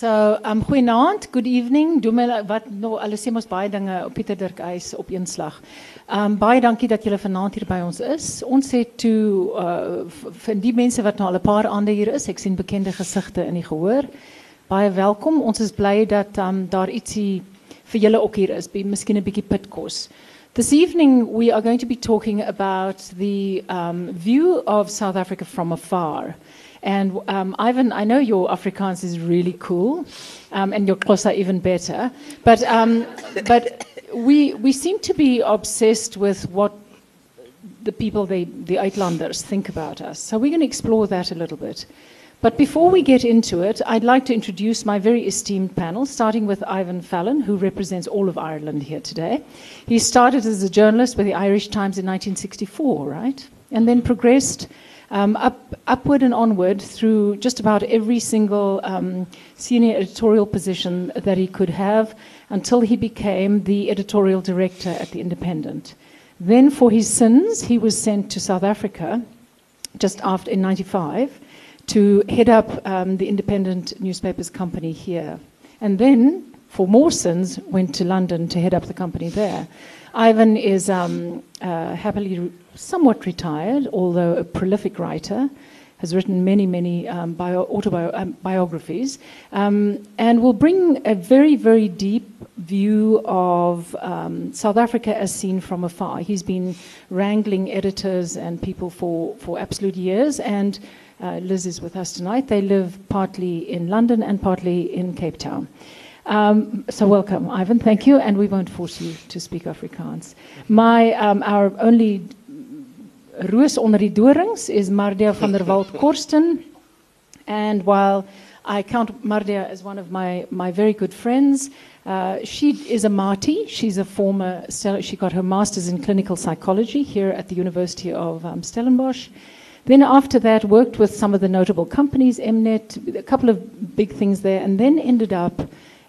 So, um goeienaand, good evening. Doen my wat nou alles sê mos baie dinge op Pieter Dirk Eis op een slag. Um baie dankie dat julle vanaand hier by ons is. Ons het toe uh vir die mense wat nou al 'n paar aande hier is, ek sien bekende gesigte in die gehoor. Baie welkom. Ons is bly dat um daar ietsie vir julle ook hier is, by miskien 'n bietjie pitkos. This evening we are going to be talking about the um, view of South Africa from afar. And um, Ivan, I know your Afrikaans is really cool, um, and your Xhosa even better. But um, but we we seem to be obsessed with what the people, they, the Uitlanders, think about us. So we're going to explore that a little bit. But before we get into it, I'd like to introduce my very esteemed panel, starting with Ivan Fallon, who represents all of Ireland here today. He started as a journalist with the Irish Times in 1964, right? And then progressed um, up, upward and onward through just about every single um, senior editorial position that he could have until he became the editorial director at The Independent. Then, for his sins, he was sent to South Africa just after in 95 to head up um, the independent newspapers company here. And then, for more sins, went to London to head up the company there. Ivan is um, uh, happily somewhat retired, although a prolific writer, has written many, many um, bio, autobiographies, um, and will bring a very, very deep view of um, South Africa as seen from afar. He's been wrangling editors and people for, for absolute years, and uh, Liz is with us tonight. They live partly in London and partly in Cape Town. Um, so welcome, Ivan. Thank you, and we won't force you to speak Afrikaans. My um, our only roos onder die dorings is Mardia van der Walt Korsten. And while I count Mardia as one of my, my very good friends, uh, she is a Marty. She's a former, she got her master's in clinical psychology here at the University of um, Stellenbosch. Then after that, worked with some of the notable companies, Mnet, a couple of big things there, and then ended up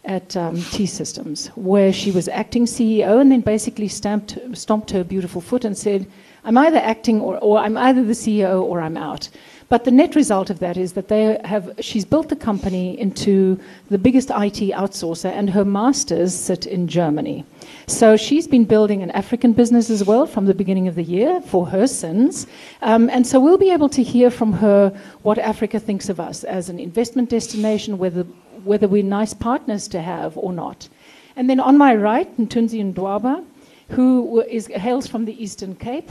at um, T Systems, where she was acting CEO, and then basically stamped, stomped her beautiful foot and said, I'm either acting or, or I'm either the CEO or I'm out. But the net result of that is that they have, she's built the company into the biggest IT outsourcer, and her masters sit in Germany. So she's been building an African business as well from the beginning of the year for her sins. Um, and so we'll be able to hear from her what Africa thinks of us as an investment destination, whether, whether we're nice partners to have or not. And then on my right, Mthunzi Mdwaba, who is, hails from the Eastern Cape,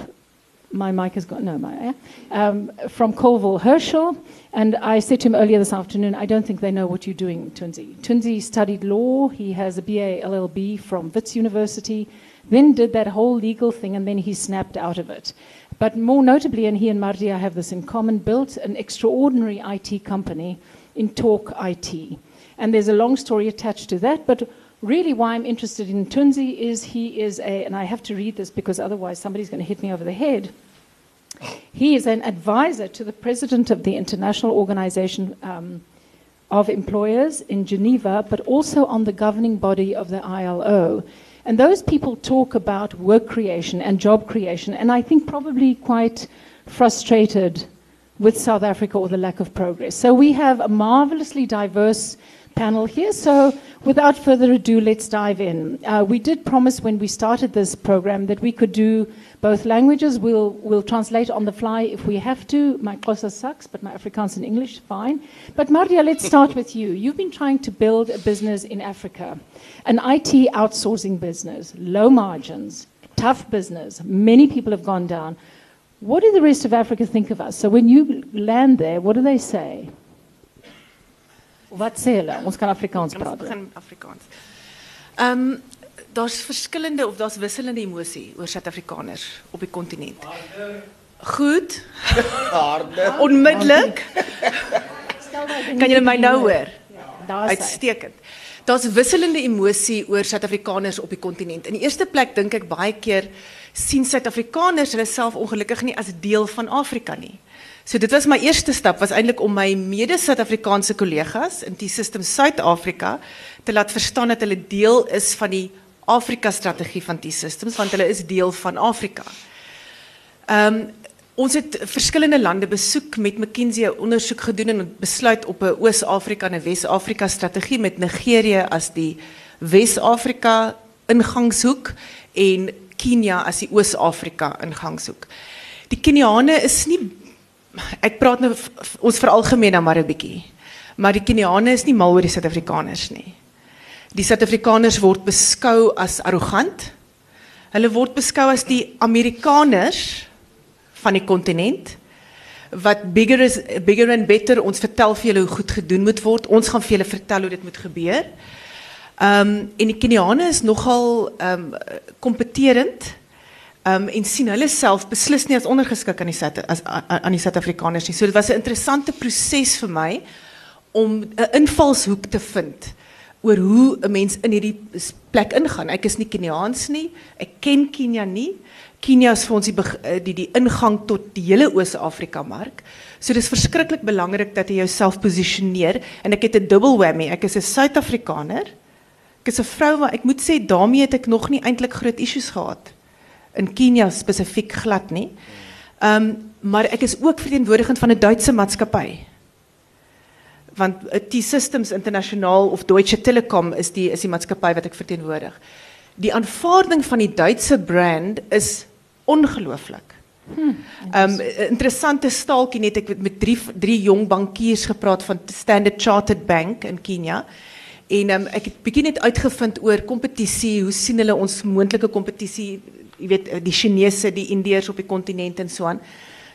my mic has got no my um, from Colville Herschel, and I said to him earlier this afternoon, I don't think they know what you're doing, Tunzi. Tunzi studied law. He has a BA LLB from Wits University, then did that whole legal thing, and then he snapped out of it. But more notably, and he and Mardia have this in common, built an extraordinary IT company in Talk IT. And there's a long story attached to that, but really why I'm interested in Tunzi is he is a, and I have to read this because otherwise somebody's going to hit me over the head. He is an advisor to the president of the International Organization um, of Employers in Geneva, but also on the governing body of the ILO. And those people talk about work creation and job creation, and I think probably quite frustrated with South Africa or the lack of progress. So we have a marvelously diverse panel here. So, without further ado, let's dive in. Uh, we did promise when we started this program that we could do both languages. We'll, we'll translate on the fly if we have to. My Xhosa sucks, but my Afrikaans and English, fine. But Mardia, let's start with you. You've been trying to build a business in Africa, an IT outsourcing business, low margins, tough business. Many people have gone down. What do the rest of Africa think of us? So when you land there, what do they say? Wat sê hulle? Ons kan Afrikaans praat. Ons begin Afrikaans. Ehm um, daar's verskillende of daar's wisselende emosie oor Suid-Afrikaners op die kontinent. Goed. Harde. Onmiddellik. kan julle my nou hoor? Ja, daar's uitstekend. Daar's wisselende emosie oor Suid-Afrikaners op die kontinent. In die eerste plek dink ek baie keer sien Suid-Afrikaners hulle self ongelukkig nie as deel van Afrika nie. So dit was my eerste stap was eintlik om my mede-Suid-Afrikaanse kollegas in die System Suid-Afrika te laat verstaan dat hulle deel is van die Afrika strategie van die Systems want hulle is deel van Afrika. Ehm um, Ons het verskillende lande besoek met McKinsey 'n ondersoek gedoen en besluit op 'n Oos-Afrika en 'n Wes-Afrika strategie met Nigerië as die Wes-Afrika ingangshoek en Kenia as die Oos-Afrika ingangshoek. Die Keniane is nie ek praat nou ons veralgemeen nou maar 'n bietjie. Maar die Keniane is nie mal oor die Suid-Afrikaners nie. Die Suid-Afrikaners word beskou as arrogant. Hulle word beskou as die Amerikaners van die kontinent wat bigger is bigger and better ons vertel vir julle hoe goed gedoen moet word. Ons gaan vir julle vertel hoe dit moet gebeur. Ehm um, en die Keniane is nogal ehm um, kompeterend. Um, en sien hulle self beslis nie as ondergeskik aan die Suid as aan die Suid-Afrikaners nie. So dit was 'n interessante proses vir my om 'n invalshoek te vind oor hoe 'n mens in hierdie plek ingaan. Ek is nie Keniaans nie. Ken Kenia nie. Kenia is vir ons die, eh, die die ingang tot die hele Oos-Afrika mark. So dis verskriklik belangrik dat jy jouself posisioneer en ek het 'n dubbel whammy. Ek is 'n Suid-Afrikaner. Ek is 'n vrou maar ek moet sê daarmee het ek nog nie eintlik groot issues gehad in Kenia spesifiek glad nie. Ehm um, maar ek is ook verteenwoordigend van 'n Duitse maatskappy. Want uh, T-Systems Internasionaal of Deutsche Telekom is die is die maatskappy wat ek verteenwoordig. Die aanvaarding van die Duitse brand is ongelooflik. Hmm, um interessante staaltjie net ek het met drie drie jong bankiers gepraat van Standard Chartered Bank in Kenia. En um, ek het bietjie net uitgevind oor kompetisie, hoe sien hulle ons moontlike kompetisie, jy weet die Chinese, die Indiërs op die kontinent en so aan.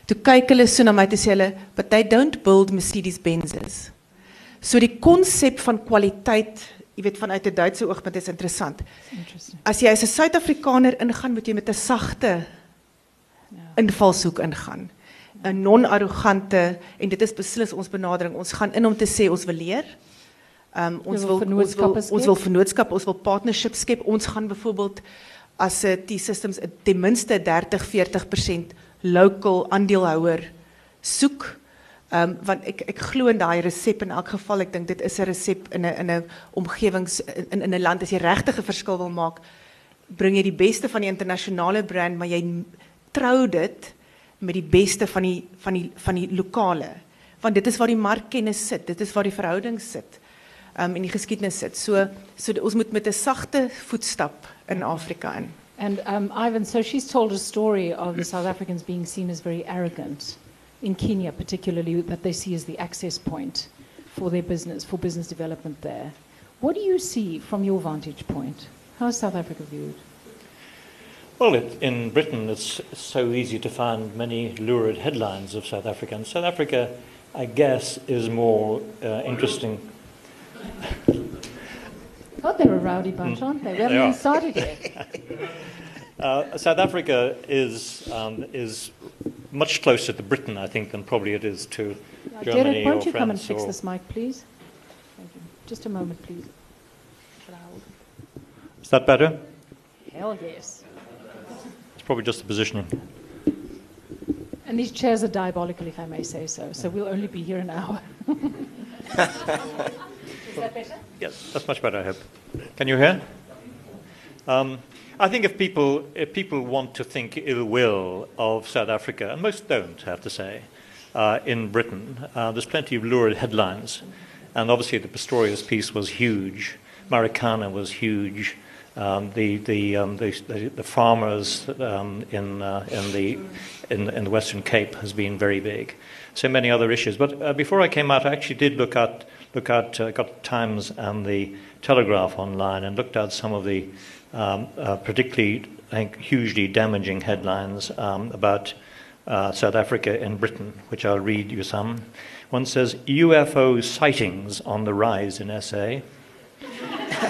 Toe kyk hulle so na my te sê hulle, "But they don't build Mercedes-Benz's." So die konsep van kwaliteit, jy weet vanuit 'n Duitse oogpunt is interessant. As jy as 'n Suid-Afrikaner ingaan, moet jy met 'n sagte invalshoek ingaan. 'n non-arrogante en dit is beslis ons benadering. Ons gaan in om te sê ons wil leer. Um, ons, wil, ons, wil, ons wil vennootskap, ons wil partnership skep. Ons gaan byvoorbeeld as 'n T-Systems ten minste 30-40% local aandeelhouer soek. Um, want ek ek glo in daai resep in elk geval. Ek dink dit is 'n resep in 'n in 'n omgewings in in 'n land as jy regtig 'n verskil wil maak, bring jy die beste van die internasionale brand, maar jy trou dit met die beste van die van die van die lokale. Want dit is waar die markkennis sit, dit is waar die verhoudings sit. Um in die geskiedenis sit. So so ons moet met 'n sagte voetstap in Afrika in. And um, Ivan, so she's told a story of the South Africans being seen as very arrogant in Kenya, particularly that they see as the access point for their business, for business development there. What do you see from your vantage point? How is South Africa viewed? Well, it, in Britain, it's so easy to find many lurid headlines of South Africa. And South Africa, I guess, is more uh, interesting. God, they're a rowdy bunch, aren't they? We haven't even started yet. uh, South Africa is, um, is much closer to Britain, I think, than probably it is to Uh, Germany Jared, won't you come and fix or- this mic, please? Just a moment, please. Is that better? Hell yes. It's probably just the positioning. And these chairs are diabolical, if I may say so. So we'll only be here an hour. Is that better? Yes, that's much better, I hope. Can you hear? Um, I think if people, if people want to think ill will of South Africa, and most don't, I have to say, uh, in Britain, uh, there's plenty of lurid headlines. And obviously, the Pistorius piece was huge, Marikana was huge. Um, the, the, um, the, the, farmers um, in, uh, in, the, in, in the Western Cape has been very big. So many other issues. But uh, before I came out, I actually did look at, look at uh, got Times and the Telegraph online and looked at some of the um, uh, particularly, I think, hugely damaging headlines um, about uh, South Africa and Britain, which I'll read you some. One says UFO sightings on the rise in SA.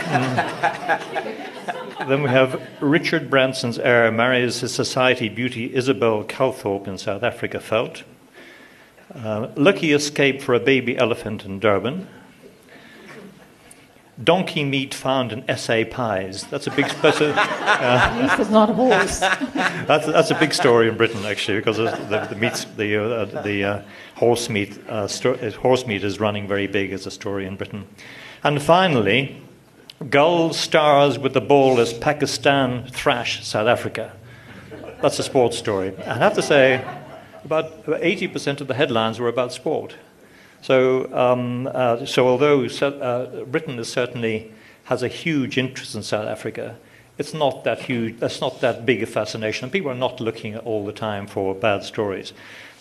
Mm. then we have Richard Branson's heir marries his society beauty Isabel Calthorpe in South Africa felt. Uh, lucky escape for a baby elephant in Durban. Donkey meat found in SA pies. That's a big. That's a, At least it's not a horse. that's, that's a big story in Britain, actually, because the, the meats, the, uh, the uh, horse meat, uh, sto- uh, horse meat is running very big as a story in Britain. And finally, Gul stars with the ball as Pakistan thrash South Africa. That's a sports story. I have to say, about 80% of the headlines were about sport. So, um, uh, so although uh, Britain is certainly has a huge interest in South Africa, it's not that huge, that's not that big a fascination. People are not looking all the time for bad stories.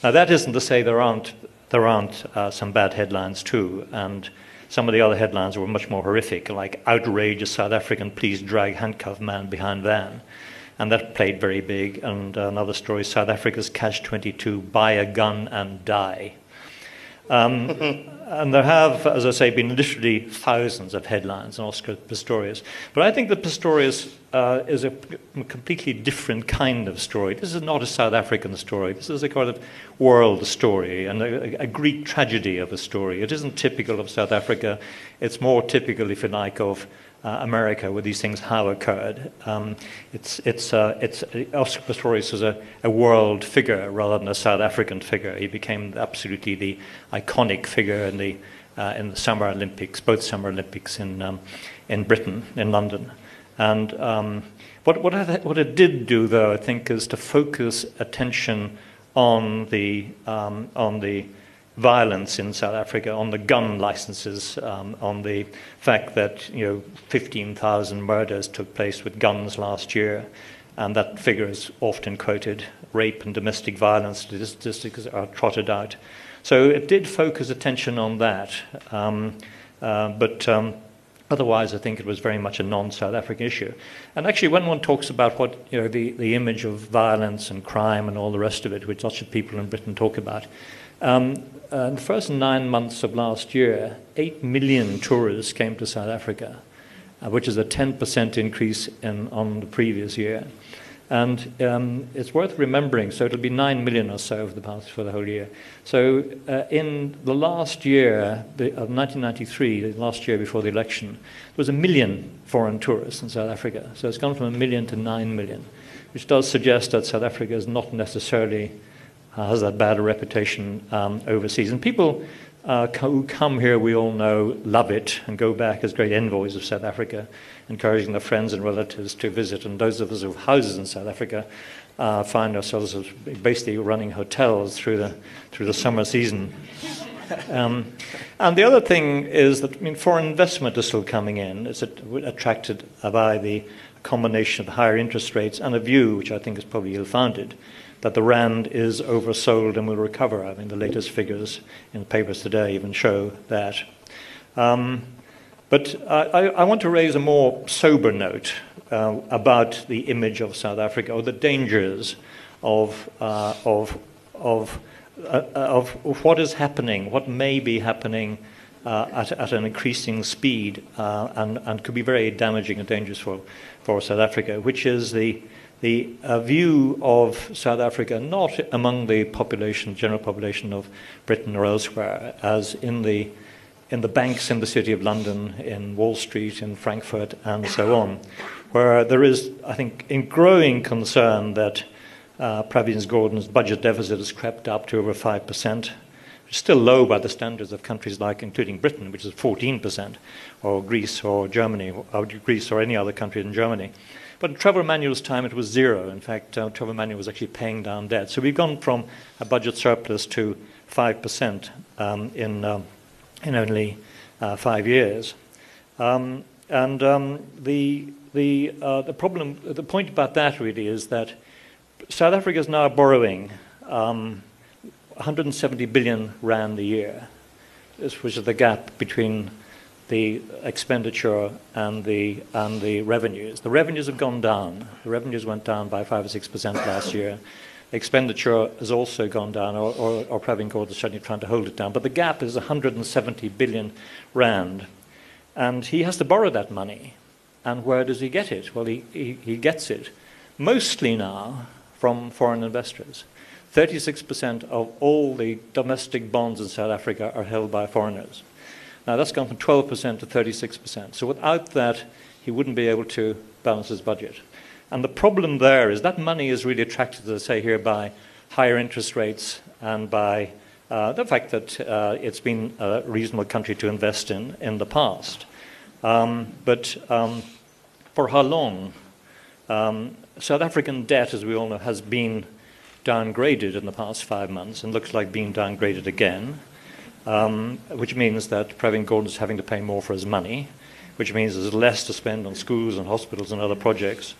Now, that isn't to say there aren't, there aren't uh, some bad headlines too, and some of the other headlines were much more horrific, like outrageous South African police drag handcuffed man behind van. And that played very big. And another story South Africa's catch 22 buy a gun and die. Um, and there have, as I say, been literally thousands of headlines on Oscar Pistorius. But I think that Pistorius uh, is a completely different kind of story. This is not a South African story. This is a kind of world story and a, a Greek tragedy of a story. It isn't typical of South Africa. It's more typical, if you like, of uh, America, where these things have occurred. Um, it's, it's, uh, it's, Oscar Pistorius was a, a, world figure rather than a South African figure. He became absolutely the iconic figure in the, uh, in the Summer Olympics, both Summer Olympics in, um, in Britain, in London. And um, what, what, it, what it did do, though, I think, is to focus attention on the, um, on the violence in South Africa, on the gun licenses, um, on the fact that you know 15,000 murders took place with guns last year, and that figure is often quoted. Rape and domestic violence statistics are trotted out. So it did focus attention on that, um, uh, but. Um, Otherwise, I think it was very much a non-South African issue. And actually, when one talks about what you know, the, the image of violence and crime and all the rest of it, which lots of people in Britain talk about, um, uh, in the first nine months of last year, 8 million tourists came to South Africa, uh, which is a 10% increase in, on the previous year. And um, it's worth remembering, so it'll be 9 million or so for the past for the whole year. So uh, in the last year of 1993, the last year before the election, there was a million foreign tourists in South Africa. So it's gone from a million to 9 million, which does suggest that South Africa is not necessarily uh, has that bad a reputation um, overseas. And people uh, who come here, we all know, love it and go back as great envoys of South Africa, encouraging their friends and relatives to visit. And those of us who have houses in South Africa uh, find ourselves basically running hotels through the, through the summer season. Um, and the other thing is that I mean, foreign investment is still coming in. It's attracted by the combination of higher interest rates and a view, which I think is probably ill founded, that the rand is oversold and will recover. I mean, the latest figures in the papers today even show that. Um, but I, I, want to raise a more sober note uh, about the image of South Africa or the dangers of, uh, of, of, uh, of what is happening, what may be happening uh, at, at, an increasing speed uh, and, and could be very damaging and dangerous for, for South Africa, which is the the uh, view of South Africa not among the population, general population of Britain or elsewhere, as in the in the banks in the city of London, in Wall Street, in Frankfurt, and so on, where there is, I think, in growing concern that uh, Pravin Gordhan's budget deficit has crept up to over 5%, still low by the standards of countries like, including Britain, which is 14%, or Greece or Germany, or Greece or any other country in Germany. But in Trevor Manuel's time, it was zero. In fact, uh, Trevor Manuel was actually paying down debt. So we've gone from a budget surplus to 5% um, in, um, in only uh, five years. Um, and um, the, the, uh, the problem, the point about that really is that South Africa is now borrowing 170 um, rand a year, which is the gap between the expenditure and the, and the revenues. The revenues have gone down. The revenues went down by 5 or 6% last year. Expenditure has also gone down, or, or, or Pravin Gordhan is certainly trying to hold it down. But the gap is 170 billion rand. And he has to borrow that money. And where does he get it? Well, he, he, he gets it mostly now from foreign investors. 36% of all the domestic bonds in South Africa are held by foreigners. Now, that's gone from 12% to 36%. So without that, he wouldn't be able to balance his budget. And the problem there is that money is really attracted, as I say here, by higher interest rates and by uh, the fact that uh, it's been a reasonable country to invest in in the past. Um, but um, for how long? Um, South African debt, as we all know, has been downgraded in the past five months and looks like being downgraded again, um, which means that Pravin Gordhan is having to pay more for his money, which means there's less to spend on schools and hospitals and other projects.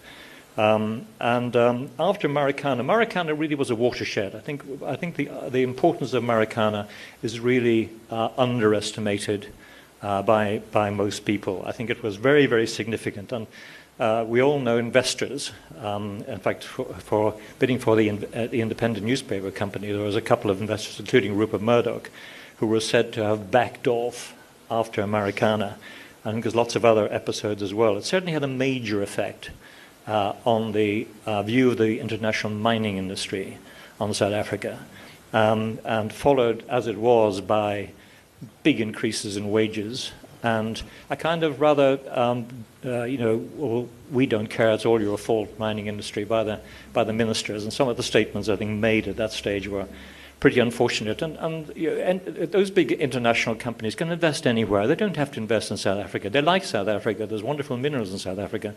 Um, and um, after Marikana, Marikana really was a watershed. I think, I think the, uh, the importance of Marikana is really uh, underestimated uh, by, by most people. I think it was very, very significant. And uh, we all know investors. Um, in fact, for, for, bidding for the, uh, the independent newspaper company, there was a couple of investors, including Rupert Murdoch, who were said to have backed off after Marikana. I think there's lots of other episodes as well. It certainly had a major effect uh, on the uh, view of the international mining industry on South Africa, um, and followed as it was by big increases in wages and a kind of rather, um, uh, you know, well, we don't care, it's all your fault, mining industry, by the, by the ministers. And some of the statements I think made at that stage were pretty unfortunate. And, and, you know, and, those big international companies can invest anywhere. They don't have to invest in South Africa. They like South Africa. There's wonderful minerals in South Africa.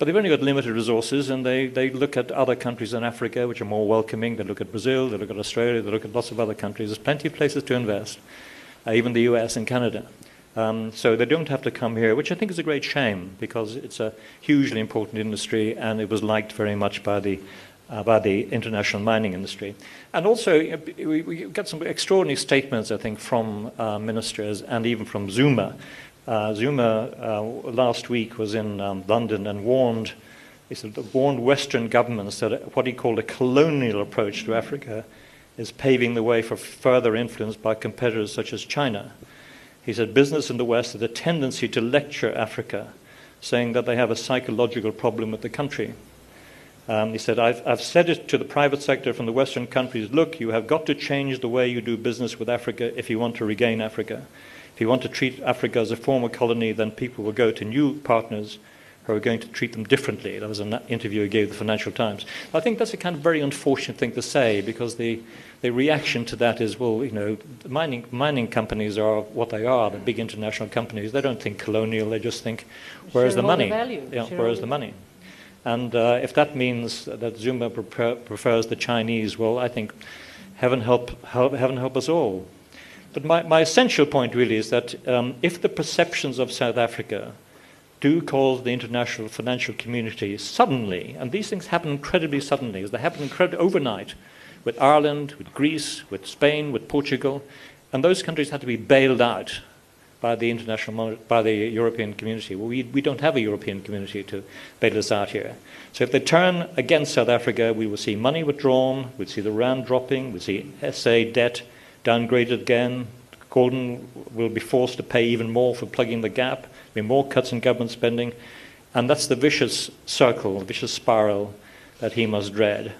But they've only got limited resources, and they, they look at other countries in Africa which are more welcoming. They look at Brazil, they look at Australia, they look at lots of other countries. There's plenty of places to invest, uh, even the US and Canada. Um, so they don't have to come here, which I think is a great shame because it's a hugely important industry and it was liked very much by the uh, by the international mining industry. And also, we, we got some extraordinary statements, I think, from uh, ministers and even from Zuma. Uh, Zuma uh, last week was in um, London and warned, he said, warned Western governments that what he called a colonial approach to Africa is paving the way for further influence by competitors such as China. He said, business in the West has a tendency to lecture Africa, saying that they have a psychological problem with the country. Um, he said, I've, I've said it to the private sector from the Western countries look, you have got to change the way you do business with Africa if you want to regain Africa. If you want to treat Africa as a former colony, then people will go to new partners who are going to treat them differently. That was an interview he gave the Financial Times. I think that's a kind of very unfortunate thing to say because the, the reaction to that is, well, you know, mining, mining companies are what they are, the big international companies. They don't think colonial, they just think, where's the money? Yeah, where's the money? And uh, if that means that Zuma prefer, prefers the Chinese, well, I think heaven help, help, heaven help us all. But my, my essential point really is that um, if the perceptions of South Africa do cause the international financial community suddenly, and these things happen incredibly suddenly, as they happen incredibly overnight with Ireland, with Greece, with Spain, with Portugal, and those countries had to be bailed out by the international, by the European community. Well, we, we don't have a European community to bail us out here. So if they turn against South Africa, we will see money withdrawn, we'll see the rand dropping, we'll see SA debt downgraded again. Gordhan will be forced to pay even more for plugging the gap, be more cuts in government spending, and that's the vicious circle, the vicious spiral that he must dread.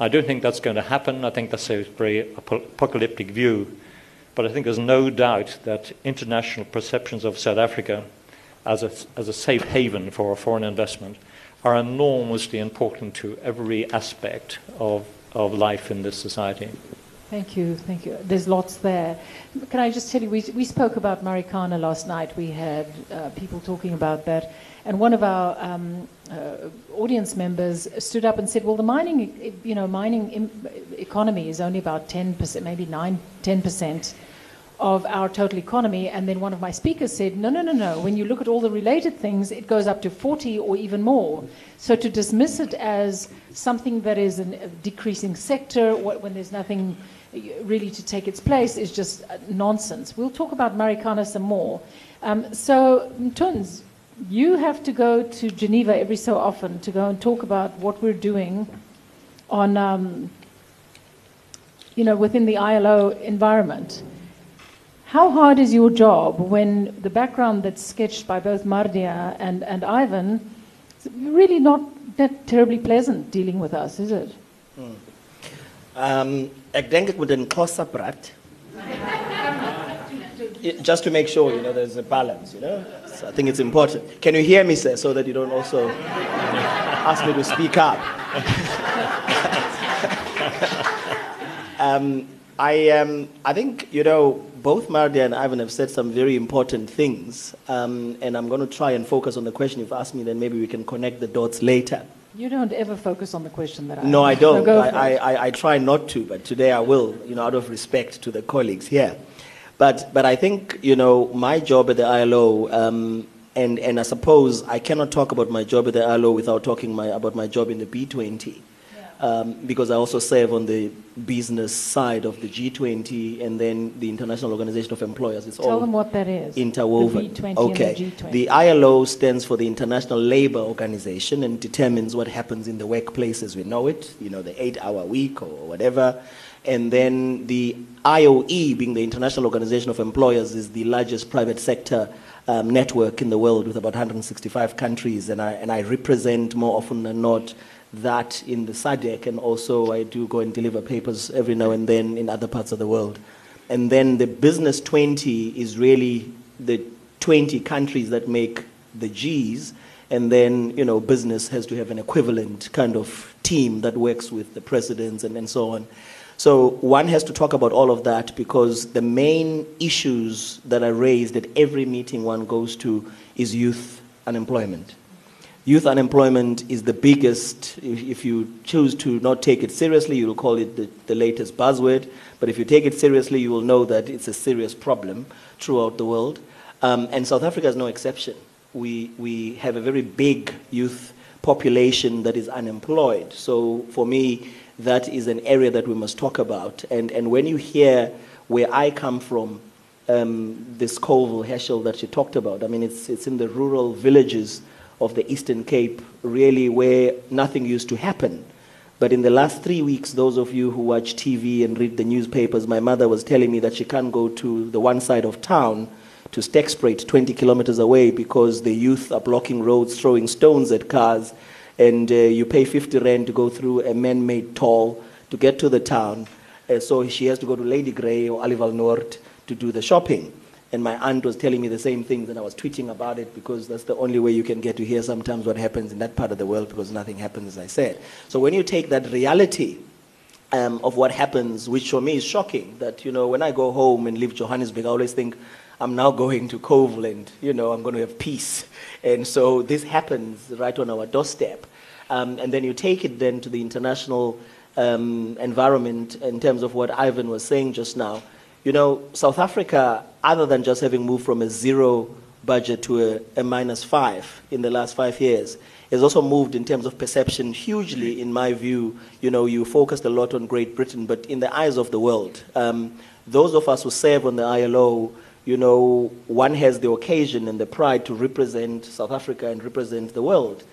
I don't think that's going to happen. I think that's a very apocalyptic view but I think there's no doubt that international perceptions of South Africa as a, as a safe haven for foreign investment are enormously important to every aspect of, of life in this society. Thank you, thank you. There's lots there. Can I just tell you, we, we spoke about Marikana last night. We had uh, people talking about that. And one of our um, uh, audience members stood up and said, well, the mining, you know, mining economy is only about 10%, maybe 9, 10% of our total economy. And then one of my speakers said, no, no, no, no. When you look at all the related things, it goes up to 40 or even more. So to dismiss it as something that is a decreasing sector when there's nothing really to take its place is just uh, nonsense. We'll talk about Marikana some more. Um, so, Tuns, you have to go to Geneva every so often to go and talk about what we're doing on, um, you know, within the ILO environment. How hard is your job when the background that's sketched by both Mardia and, and Ivan is really not that terribly pleasant dealing with us, is it? Um, ek denk ek moet in Xhosa praat. Just to make sure, you know, there's a balance, you know. So I think it's important. Can you hear me, sir, so that you don't also ask me to speak up? um, I, um, I think, you know, both Mardia and Ivan have said some very important things, um, and I'm going to try and focus on the question you've asked me, then maybe we can connect the dots later. You don't ever focus on the question that I No, I don't. I, I. I, I try not to, but today I will, you know, out of respect to the colleagues here. But, but I think, you know, my job at the ILO, um, and, and I suppose I cannot talk about my job at the ILO without talking my, about my job in the B20. Um, because I also serve on the business side of the G20 and then the International Organization of Employers. It's Tell all them what that is. interwoven. The B20 okay. the G20. The ILO stands for the International Labour Organization and determines what happens in the workplace as we know it, you know, the eight hour week or whatever. And then the IOE, being the International Organization of Employers, is the largest private sector um, network in the world with about 165 countries. And I, and I represent more often than not that in the SADC, and also I do go and deliver papers every now and then in other parts of the world. And then the Business 20 is really the 20 countries that make the Gs, and then, you know, business has to have an equivalent kind of team that works with the presidents and, and so on. So one has to talk about all of that because the main issues that are raised at every meeting one goes to is youth unemployment. Youth unemployment is the biggest. If, you choose to not take it seriously, you will call it the, the latest buzzword. But if you take it seriously, you will know that it's a serious problem throughout the world. Um, and South Africa is no exception. We, we have a very big youth population that is unemployed. So for me, that is an area that we must talk about. And, and when you hear where I come from, um, this Colville Herschel that you talked about, I mean, it's, it's in the rural villages of the Eastern Cape, really where nothing used to happen. But in the last three weeks, those of you who watch TV and read the newspapers, my mother was telling me that she can't go to the one side of town to Sterkspruit, 20 kilometers away, because the youth are blocking roads, throwing stones at cars, and uh, you pay 50 rand to go through a man-made toll to get to the town. Uh, so she has to go to Lady Grey or Aliwal Noord to do the shopping. And my aunt was telling me the same things, and I was tweeting about it because that's the only way you can get to hear sometimes what happens in that part of the world because nothing happens, as I said. So when you take that reality um, of what happens, which for me is shocking, that, you know, when I go home and leave Johannesburg, I always think, I'm now going to Coveland, you know, I'm going to have peace. And so this happens right on our doorstep. Um, and then you take it then to the international um, environment in terms of what Ivan was saying just now. You know, South Africa, other than just having moved from a zero budget to a, a minus five in the last five years, has also moved in terms of perception hugely, in my view. You know, you focused a lot on Great Britain, but in the eyes of the world, um, those of us who serve on the ILO, you know, one has the occasion and the pride to represent South Africa and represent the world.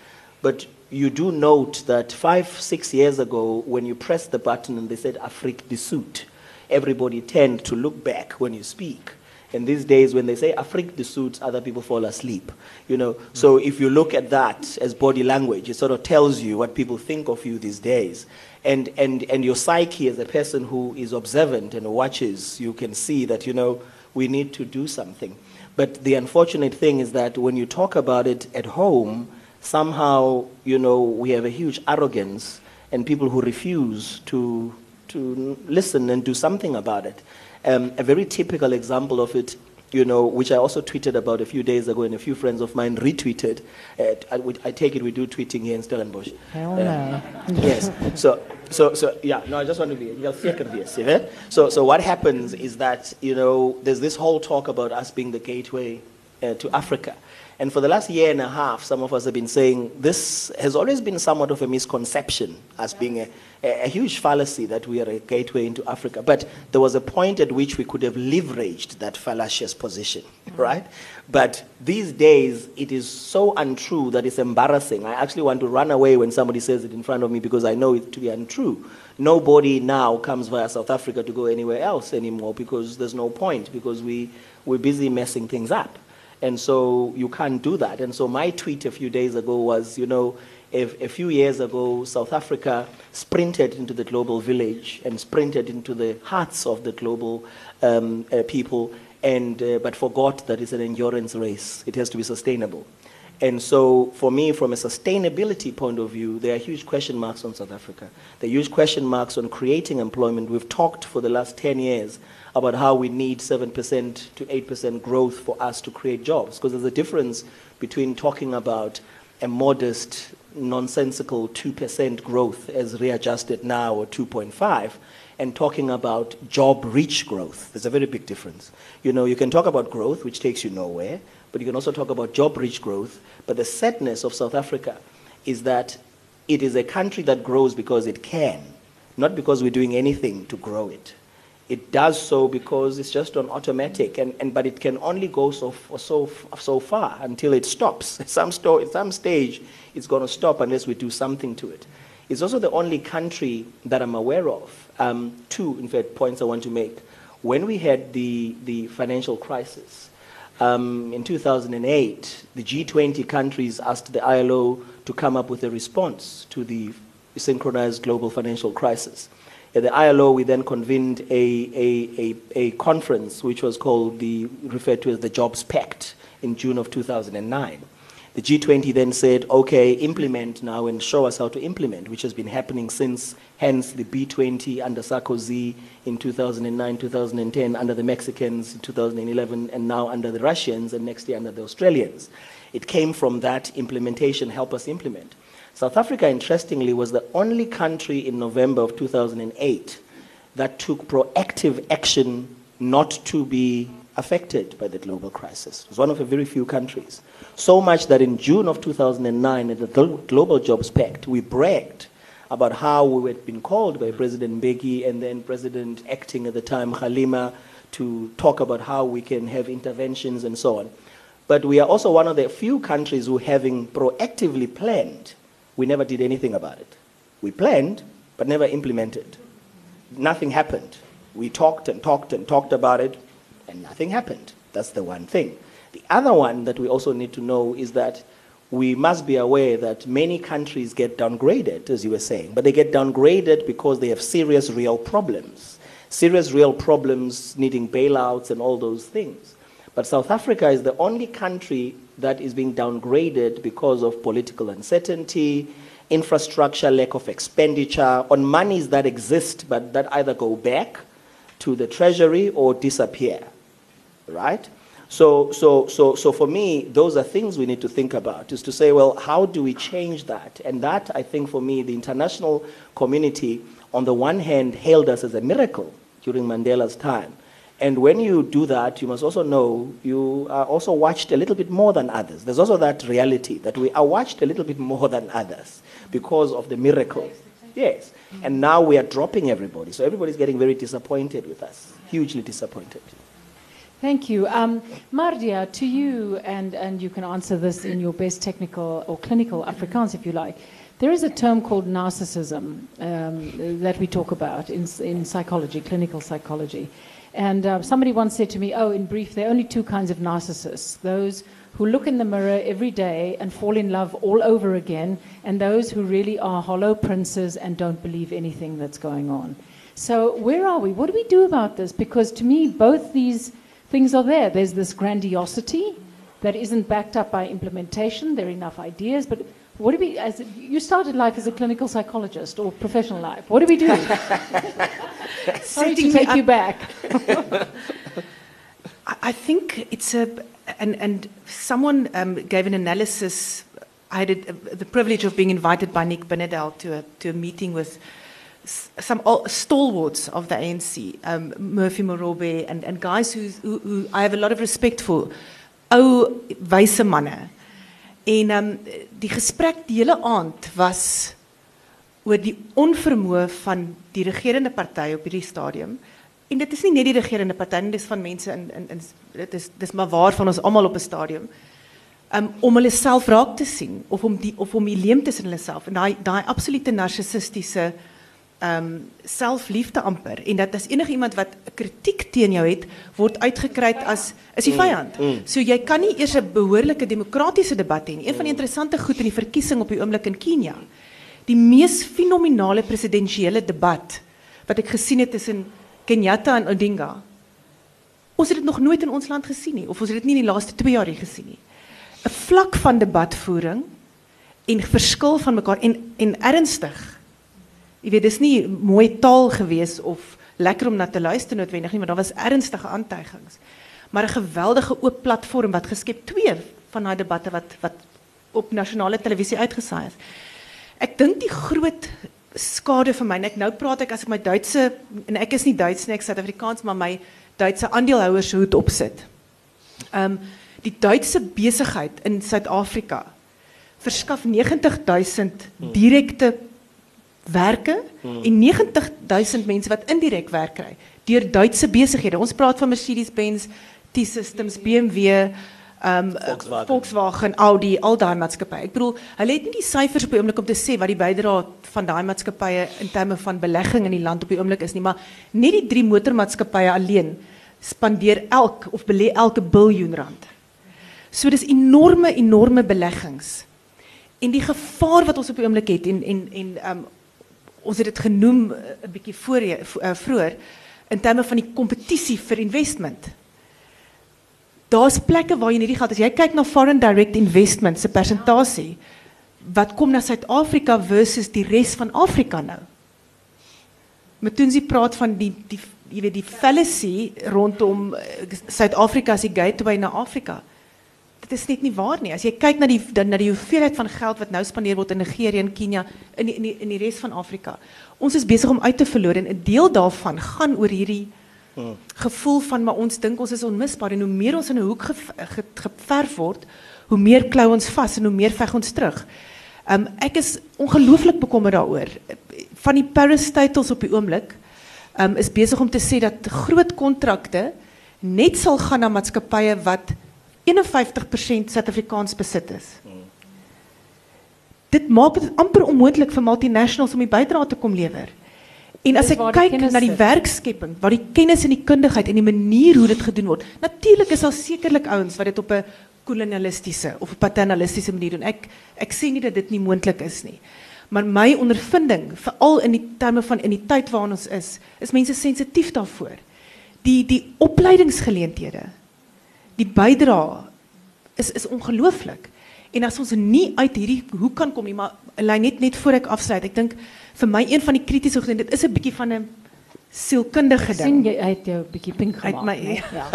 But you do note that five, six years ago, when you pressed the button and they said Afrique du Sud, everybody tend to look back when you speak. And these days, when they say Afrique du Sud, other people fall asleep. You know, mm. so if you look at that as body language, it sort of tells you what people think of you these days. And, and, and your psyche as a person who is observant and watches, you can see that, you know, we need to do something. But the unfortunate thing is that when you talk about it at home, somehow, you know, we have a huge arrogance and people who refuse to, to listen and do something about it. Um, a very typical example of it, you know, which I also tweeted about a few days ago and a few friends of mine retweeted. Uh, I, I take it we do tweeting here in Stellenbosch. Hell Uh, no. yes. So, so, so, yeah. No, I just want to be. You're second this, yeah? So, so what happens is that you know there's this whole talk about us being the gateway uh, to Africa, and for the last year and a half, some of us have been saying this has always been somewhat of a misconception as being a, a, a huge fallacy that we are a gateway into Africa. But there was a point at which we could have leveraged that fallacious position, mm-hmm. right? But these days, it is so untrue that it's embarrassing. I actually want to run away when somebody says it in front of me because I know it to be untrue. Nobody now comes via South Africa to go anywhere else anymore because there's no point, because we, we're busy messing things up. And so you can't do that. And so my tweet a few days ago was, you know, if, a few years ago, South Africa sprinted into the global village and sprinted into the hearts of the global um, uh, people, and, uh, but forgot that it's an endurance race. It has to be sustainable. And so, for me, from a sustainability point of view, there are huge question marks on South Africa. There are huge question marks on creating employment. We've talked for the last 10 years about how we need 7% to 8% growth for us to create jobs, because there's a difference between talking about a modest nonsensical 2% growth as readjusted now or 2.5 and talking about job rich growth. There's a very big difference. You know, you can talk about growth, which takes you nowhere, but you can also talk about job rich growth. But the sadness of South Africa is that it is a country that grows because it can, not because we're doing anything to grow it. It does so because it's just on automatic, and, and but it can only go so so so far until it stops. At some, sto- at some stage, it's going to stop unless we do something to it. It's also the only country that I'm aware of. Um, two, in fact, points I want to make. When we had the, the financial crisis um, in 2008, the G20 countries asked the ILO to come up with a response to the synchronized global financial crisis. At the ILO, we then convened a, a, a, a conference which was called the, referred to as the Jobs Pact in June of 2009. The G20 then said, okay, implement now and show us how to implement, which has been happening since, hence the B20 under Sarkozy in 2009, 2010, under the Mexicans in 2011, and now under the Russians, and next year under the Australians. It came from that implementation, help us implement. South Africa, interestingly, was the only country in November of 2008 that took proactive action not to be affected by the global crisis. It was one of the very few countries. So much that in June of 2009, at the Global Jobs Pact, we bragged about how we had been called by President Mbeki and then President acting at the time, Kgalema, to talk about how we can have interventions and so on. But we are also one of the few countries who, having proactively planned, we never did anything about it. We planned, but never implemented. Nothing happened. We talked and talked and talked about it, and nothing happened. That's the one thing. The other one that we also need to know is that we must be aware that many countries get downgraded, as you were saying, but they get downgraded because they have serious real problems. Serious real problems needing bailouts and all those things. But South Africa is the only country that is being downgraded because of political uncertainty, infrastructure, lack of expenditure on monies that exist but that either go back to the treasury or disappear right? So, so, so, so for me, those are things we need to think about, is to say, well, how do we change that? And that, I think, for me, the international community, on the one hand, hailed us as a miracle during Mandela's time. And when you do that, you must also know you are also watched a little bit more than others. There's also that reality that we are watched a little bit more than others because of the miracle. Yes. And now we are dropping everybody. So everybody's getting very disappointed with us, hugely disappointed. Thank you. Um, Mardia, to you, and, and you can answer this in your best technical or clinical Afrikaans if you like. There is a term called narcissism um, that we talk about in, in psychology, clinical psychology. And uh, somebody once said to me, Oh, in brief, there are only two kinds of narcissists those who look in the mirror every day and fall in love all over again, and those who really are hollow princes and don't believe anything that's going on. So, where are we? What do we do about this? Because to me, both these things are there. There's this grandiosity that isn't backed up by implementation. There are enough ideas, but what do we? As you started life as a clinical psychologist or professional life. What do we do? Sorry to take you back. I think it's a and and someone um, gave an analysis. I had a, the privilege of being invited by Nick Benedel to a to a meeting with some stalwarts of the ANC, um, Murphy Morobe, and, and guys who, who, who, I have a lot of respect for, ou wyse manne. En um, die gesprek die hele aand was oor die onvermoë van die regerende party op hierdie stadium. En dit is nie net die regerende party nie, dis van mense in in dit is dis maar waar van ons almal op 'n stadium. Um, om hulle self raak te sien of om die of om die leemtes in hulle self en daai daai absolute narcissistiese ehm um, selfliefde amper en dat as enige iemand wat kritiek teen jou het word uitgekry as is die mm, vyand. Mm, mm. So jy kan nie eers 'n behoorlike demokratiese debat hê nie. Een van die mm. interessante goed in die verkiesing op die oomblik in Kenia. Die mees fenominale presidensiële debat wat ek gesien het tussen Kenyatta en Odinga. Ons het dit nog nooit in ons land gesien nie of ons het dit nie in die laaste 2 jaar hier gesien nie. 'n Vlak van debatvoering en verskil van mekaar en en ernstig jy weet dis nie mooi taal gewees of lekker om na te luister noodwendig nie, maar daar was ernstige aantuigings. Maar 'n geweldige oop platform wat geskep twee van daai debatte wat wat op nasionale televisie uitgesaai is. Ek dink die groot skade vir my, en ek nou praat ek as ek my Duitse en ek is nie Duits nie, ek is Suid-Afrikaans, maar my Duitse aandeelhouers hoed opsit. Ehm um, die Duitse besigheid in Suid-Afrika verskaf 90000 direkte werke Hmm. en 90000 mense wat indirek werk kry deur Duitse besighede. Ons praat van Mercedes-Benz, T-Systems, BMW, ehm Volkswagen. Volkswagen, Audi, al daai maatskappye. Ek bedoel, hulle het nie die syfers op die oomblik om te sê wat die bydrae van daai maatskappye in terme van belegging in die land op die oomblik is nie, maar net die drie motormaatskappye alleen spandeer elk of belê elke biljoen rand. So dis enorme enorme beleggings. En die gevaar wat ons op die oomblik het en en en um ons het dit genoem eh, 'n bietjie voor uh, vroeër in terme van die kompetisie vir investment. Daar's plekke waar jy hierdie geld as jy kyk na foreign direct investment se persentasie wat kom na Suid-Afrika versus die res van Afrika nou. Mthunzi praat van die die jy weet die fallacy rondom eh, Suid-Afrika as die gateway na Afrika. Dit is net nie waar nie. As jy kyk na die dan na die hoeveelheid van geld wat nou spandeer word in Nigerië en Kenia in die, in die in die res van Afrika. Ons is besig om uit te verloor en 'n deel daarvan gaan oor hierdie gevoel van maar ons dink ons is onmisbaar en hoe meer ons in 'n hoek ge, ge, geverf word, hoe meer klou ons vas en hoe meer veg ons terug. Um ek is ongelooflik bekommerd daaroor. Van die Paris titles op die oomblik um is besig om te sê dat groot kontrakte net sal gaan na maatskappye wat 51% Suid-Afrikaans besit is. Dit maak dit amper onmoontlik vir multinationals om die bydrae te kom lewer. En as ek kyk na die werkskepping, waar die kennis en die kundigheid en die manier hoe dit gedoen word. Natuurlik is daar sekerlik ouens wat dit op 'n kolonialistiese of 'n paternalistiese manier doen. Ek ek sê nie dat dit nie moontlik is nie. Maar my ondervinding, veral in die terme van in die tyd waarin ons is, is mense sensitief daarvoor. Die die opleidingsgeleenthede, die bydrae is is ongelooflik. En as ons nie uit hierdie hoek kan kom nie, maar lei net net voor ek afsluit. Ek dink vir my een van die kritiese goed en dit is 'n bietjie van 'n sielkundige sien ding. jy uit jou bietjie pink Uit gemaak. my- nee? ja.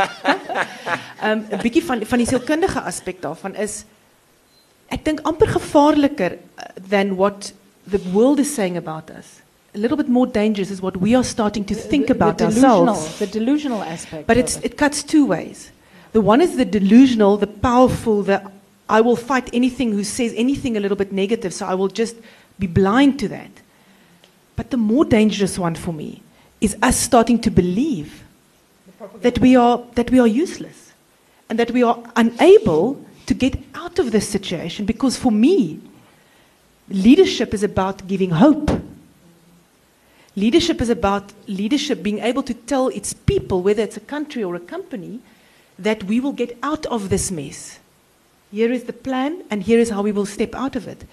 Um 'n bietjie van van die sielkundige aspek daarvan is ek dink amper gevaarliker uh, than what the world is saying about us. A little bit more dangerous is what we are starting to think The- about the delusional, ourselves. The delusional aspect. But it's, it. it cuts two ways. The one is the delusional, the powerful, the I will fight anything who says anything a little bit negative, so I will just be blind to that. But the more dangerous one for me is us starting to believe that we are, that we are useless and that we are unable to get out of this situation because for me, leadership is about giving hope. Leadership is about leadership being able to tell its people, whether it's a country or a company, that we will get out of this mess. Here is the plan, and here is how we will step out of it.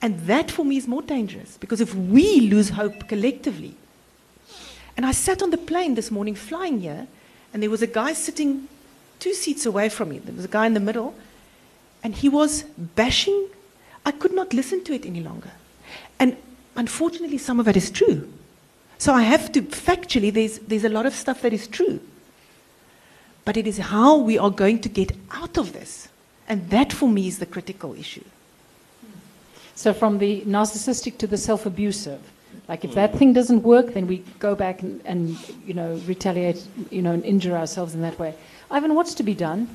And that for me is more dangerous because if we lose hope collectively, and I sat on the plane this morning flying here, and there was a guy sitting two seats away from me. There was a guy in the middle, and he was bashing. I could not listen to it any longer. And unfortunately, some of it is true. So I have to, factually, there's, there's a lot of stuff that is true. But it is how we are going to get out of this. And that for me is the critical issue. So from the narcissistic to the self-abusive. Like if that thing doesn't work, then we go back and, and you know retaliate, you know, and injure ourselves in that way. Ivan, what's to be done?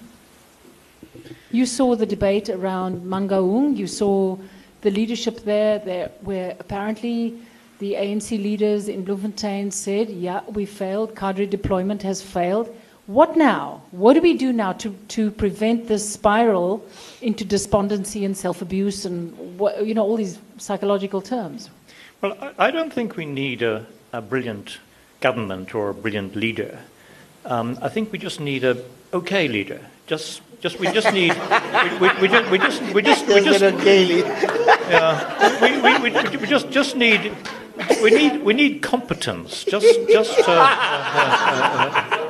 You saw the debate around Mangaung. You saw the leadership there, there where apparently the ANC leaders in Bloemfontein said, "Yeah, we failed. Cadre deployment has failed." What now? What do we do now to, to prevent this spiral into despondency and self-abuse and what, you know all these psychological terms? Well, I, I don't think we need a, a brilliant government or a brilliant leader. Um, I think we just need a okay leader. Just, just we just need we, we, we, just, we just we just we just yeah, we, we, we, we just just need we need we need competence. Just just uh, uh,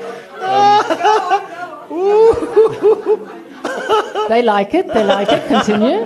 They like it. They like it. Continue.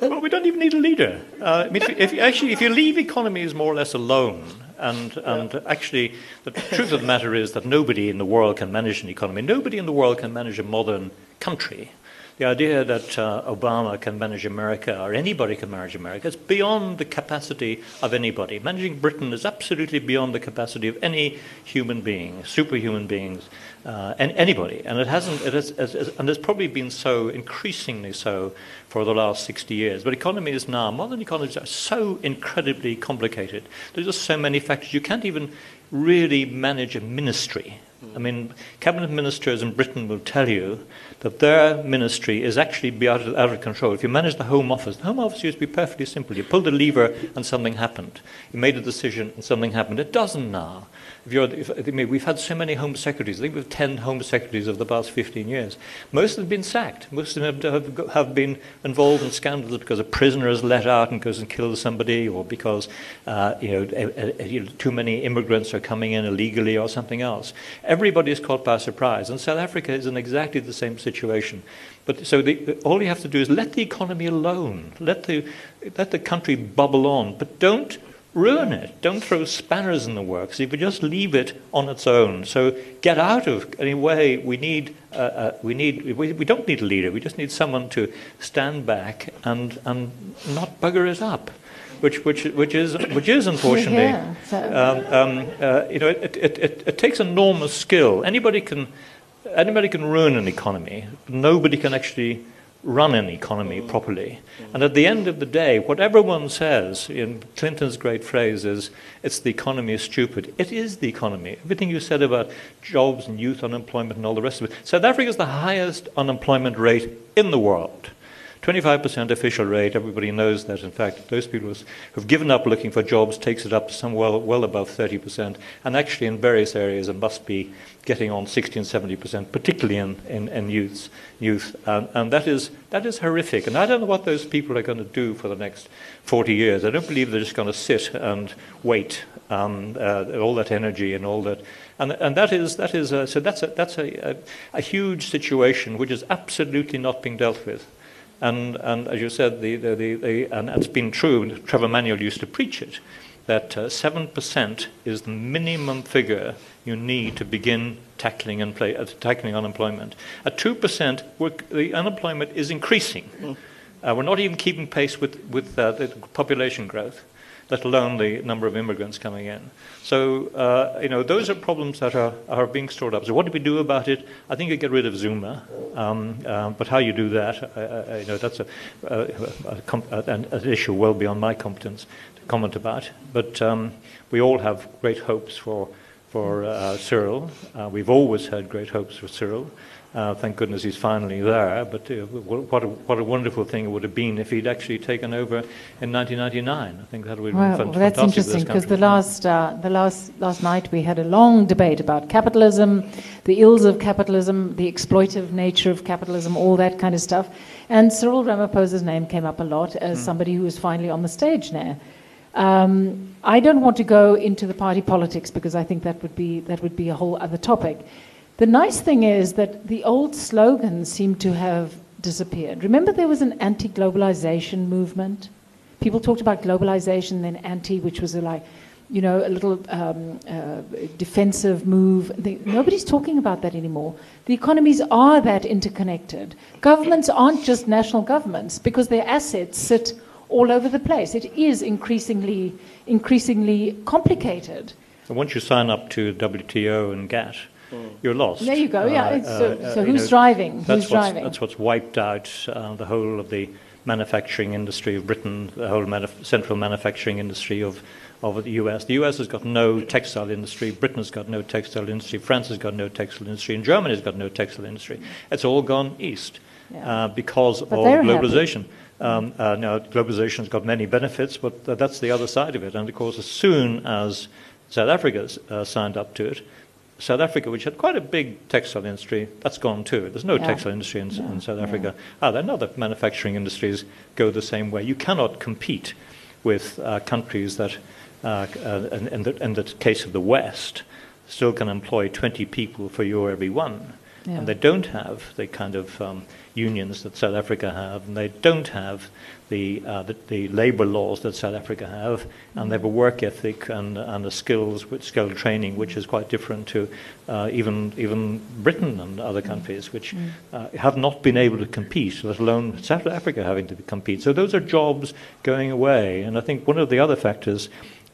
Well, we don't even need a leader. Uh, I mean, if, if actually, if you leave economies more or less alone, and and actually, the truth of the matter is that nobody in the world can manage an economy. Nobody in the world can manage a modern country. The idea that uh, Obama can manage America or anybody can manage America is beyond the capacity of anybody. Managing Britain is absolutely beyond the capacity of any human being, superhuman beings, uh, and anybody. And it hasn't, it has, and it's probably been so, increasingly so, for the last 60 years. But economies now, modern economies are so incredibly complicated. There's just so many factors. You can't even really manage a ministry. I mean, cabinet ministers in Britain will tell you that their ministry is actually out of, control. If you manage the Home Office, the Home Office used to be perfectly simple. You pulled the lever and something happened. You made a decision and something happened. It doesn't now. If I mean, we've had so many Home Secretaries. I think we've had 10 Home Secretaries over the past 15 years. Most of them have been sacked. Most of them have, have been involved in scandals because a prisoner is let out and goes and kills somebody, or because uh, you, know, a, a, you know, too many immigrants are coming in illegally, or something else. Everybody is caught by surprise. And South Africa is in exactly the same situation. But so the, all you have to do is let the economy alone. Let the, let the country bubble on. But don't ruin it. Don't throw spanners in the works. If you just leave it on its own. So get out of any way. We need. Uh, uh, we need. We, we don't need a leader. We just need someone to stand back and and not bugger it up. Which, which, which is, which is unfortunately, yeah, so. um, um, uh, you know, it, it, it, it takes enormous skill. Anybody can, anybody can ruin an economy. Nobody can actually run an economy properly. And at the end of the day, what everyone says, in Clinton's great phrase is, it's the economy is stupid. It is the economy. Everything you said about jobs and youth unemployment and all the rest of it. South Africa is the highest unemployment rate in the world. 25% official rate, everybody knows that. In fact, those people who've given up looking for jobs takes it up some well, well above 30%. And actually, in various areas, it must be getting on 60 and 70%, particularly in, in, in youths, youth. And, and that, is, that is horrific. And I don't know what those people are going to do for the next 40 years. I don't believe they're just going to sit and wait um, uh, all that energy and all that. And, and that is, that is a, so that's, a, that's a, a, a huge situation which is absolutely not being dealt with. And, and as you said, the, the, the, and it's been true, Trevor Manuel used to preach it, that uh, 7% is the minimum figure you need to begin tackling, and play, uh, tackling unemployment. At 2%, the unemployment is increasing. Mm. Uh, we're not even keeping pace with, with uh, the population growth let alone the number of immigrants coming in. So, uh, you know, those are problems that are, are being stored up. So, what do we do about it? I think you get rid of Zuma, um, uh, but how you do that, I, I, you know, that's a, a, a, an, issue well beyond my competence to comment about. But um, we all have great hopes for for uh, Cyril. Uh, we've always had great hopes for Cyril. Uh, thank goodness he's finally there. But uh, what, a, what a wonderful thing it would have been if he'd actually taken over in 1999. I think that would have well, been well, that's interesting because the last uh, the last last night we had a long debate about capitalism, the ills of capitalism, the exploitive nature of capitalism, all that kind of stuff. And Cyril Ramaphosa's name came up a lot as mm. somebody who is finally on the stage now. Um, I don't want to go into the party politics because I think that would be that would be a whole other topic. The nice thing is that the old slogans seem to have disappeared. Remember, there was an anti globalization movement? People talked about globalization, then anti, which was like, you know, a little um, uh, defensive move. Nobody's talking about that anymore. The economies are that interconnected. Governments aren't just national governments because their assets sit all over the place. It is increasingly, increasingly complicated. And once you sign up to WTO and GATT. You're lost. There you go. Yeah. Uh, so, uh, so who's know, driving? That's who's driving? That's what's wiped out uh, the whole of the manufacturing industry of Britain, the whole manuf- central manufacturing industry of, of the US. The US has got no textile industry, Britain has got no textile industry, France has got no textile industry, and Germany has got no textile industry. It's all gone east yeah. uh, because but of globalization. Um, uh, now, globalization has got many benefits, but that's the other side of it. And of course, as soon as South Africa uh, signed up to it, South Africa, which had quite a big textile industry, that's gone too. There's no yeah. textile industry in, in South Africa. Ah, are other manufacturing industries go the same way. You cannot compete with uh, countries that, uh, uh, in, the, in, the, case of the West, still can employ 20 people for your every one. Yeah. And they don't have the kind of um, unions that South Africa have, and they don't have the, uh, the, the labour laws that South Africa have, and they have a work ethic and, and a skills, with skill training, which is quite different to uh, even, even Britain and other countries, which uh, have not been able to compete, let alone South Africa having to compete. So those are jobs going away, and I think one of the other factors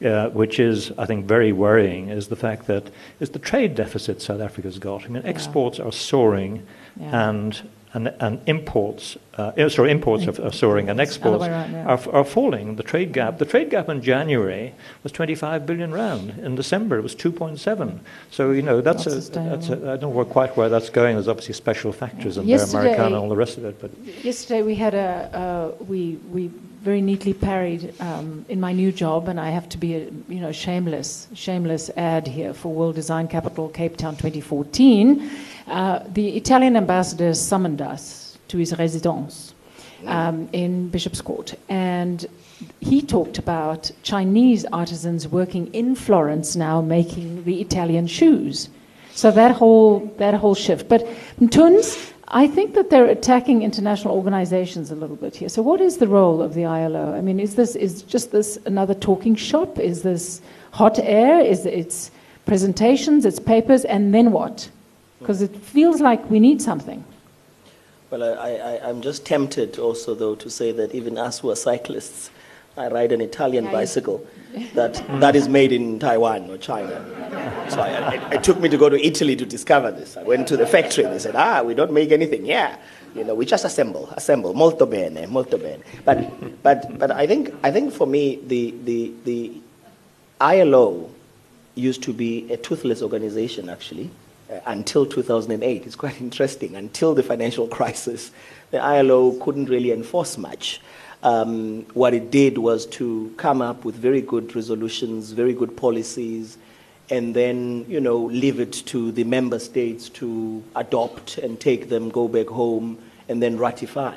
uh, which is, I think, very worrying, is the fact that is the trade deficit South Africa's got. I mean, exports are soaring, Yeah. and and, and imports, uh, eh, sorry, imports are, are soaring, and It's the other exports around, yeah. are, are falling. The trade gap, the trade gap in January was 25 billion rand. In December, it was 2.7. So you know that's a, that's a. I don't know quite where that's going. There's obviously special factors in there, Yesterday- Americana and all the rest of it, but. Yesterday we had a uh, we we very neatly parried um, in my new job, and I have to be a you know shameless shameless ad here for World Design Capital Cape Town 2014. Uh, the Italian ambassador summoned us to his residence um, in Bishopscourt, and he talked about Chinese artisans working in Florence now making the Italian shoes. So that whole that whole shift. But Tuns, I think that they're attacking international organizations a little bit here. So what is the role of the ILO? I mean, is this is just this another talking shop? Is this hot air? Is it it's presentations, it's papers, and then what? Because it feels like we need something. Well, I, I, I'm just tempted also, though, to say that even us who are cyclists, I ride an Italian Yeah, you- that, that is made in Taiwan or China. So I, it, it took me to go to Italy to discover this. I went to the factory and they said, ah, we don't make anything here. You know, we just assemble, assemble, molto bene, molto bene. But, but, but I, think, I think for me, the, the, the ILO used to be a toothless organization, actually, uh, until 2008. It's quite interesting. Until the financial crisis, the ILO couldn't really enforce much. Um, what it did was to come up with very good resolutions, very good policies, and then, you know, leave it to the member states to adopt and take them, go back home, and then ratify.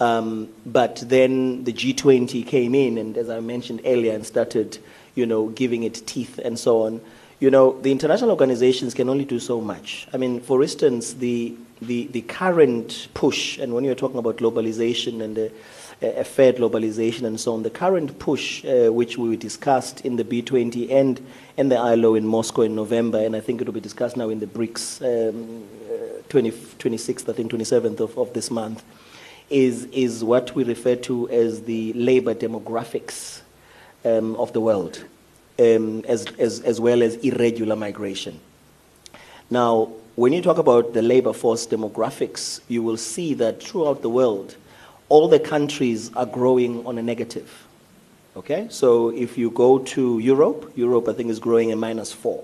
Um, but then the G20 came in, and as I mentioned earlier, and started, you know, giving it teeth and so on. You know, the international organizations can only do so much. I mean, for instance, the the, the current push, and when you're talking about globalization and the a fair globalization and so on, the current push, uh, which we discussed in the B20 and, and the ILO in Moscow in November, and I think it will be discussed now in the BRICS um, uh, 20, 26th, I think 27th of, of this month, is, is what we refer to as the labor demographics um, of the world, um, as, as, as well as irregular migration. Now, when you talk about the labor force demographics, you will see that throughout the world, all the countries are growing on a negative. Okay? So if you go to Europe, Europe I think is growing a minus four.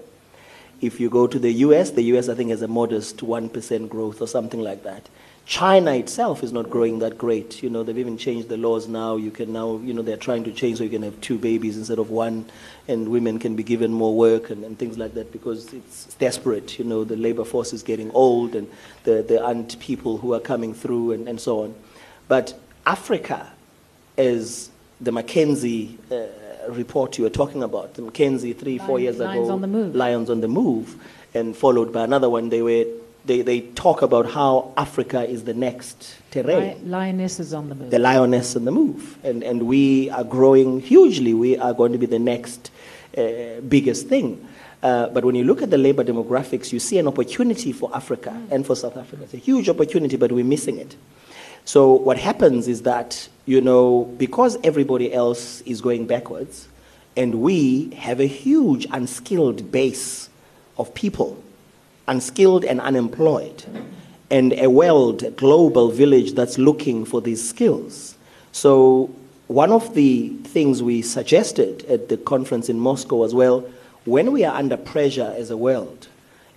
If you go to the US, the US I think has a modest 1% growth or something like that. China itself is not growing that great. You know, they've even changed the laws now. You can now, you know, they're trying to change so you can have two babies instead of one, and women can be given more work and, and things like that because it's desperate. You know, the labor force is getting old and there, there aren't people who are coming through and, and so on. But Africa, as the McKinsey uh, report you were talking about, the McKinsey three, four years Lions ago, on the Move. Lions on the Move, and followed by another one, they, were, they, they talk about how Africa is the next terrain. Li- Lionesses on the move. The lioness on the move. And, and we are growing hugely. We are going to be the next uh, biggest thing. Uh, but when you look at the labor demographics, you see an opportunity for Africa and for South Africa. It's a huge opportunity, but we're missing it. So what happens is that, you know, because everybody else is going backwards, and we have a huge unskilled base of people, unskilled and unemployed, and a world, global village that's looking for these skills. So one of the things we suggested at the conference in Moscow as well, when we are under pressure as a world,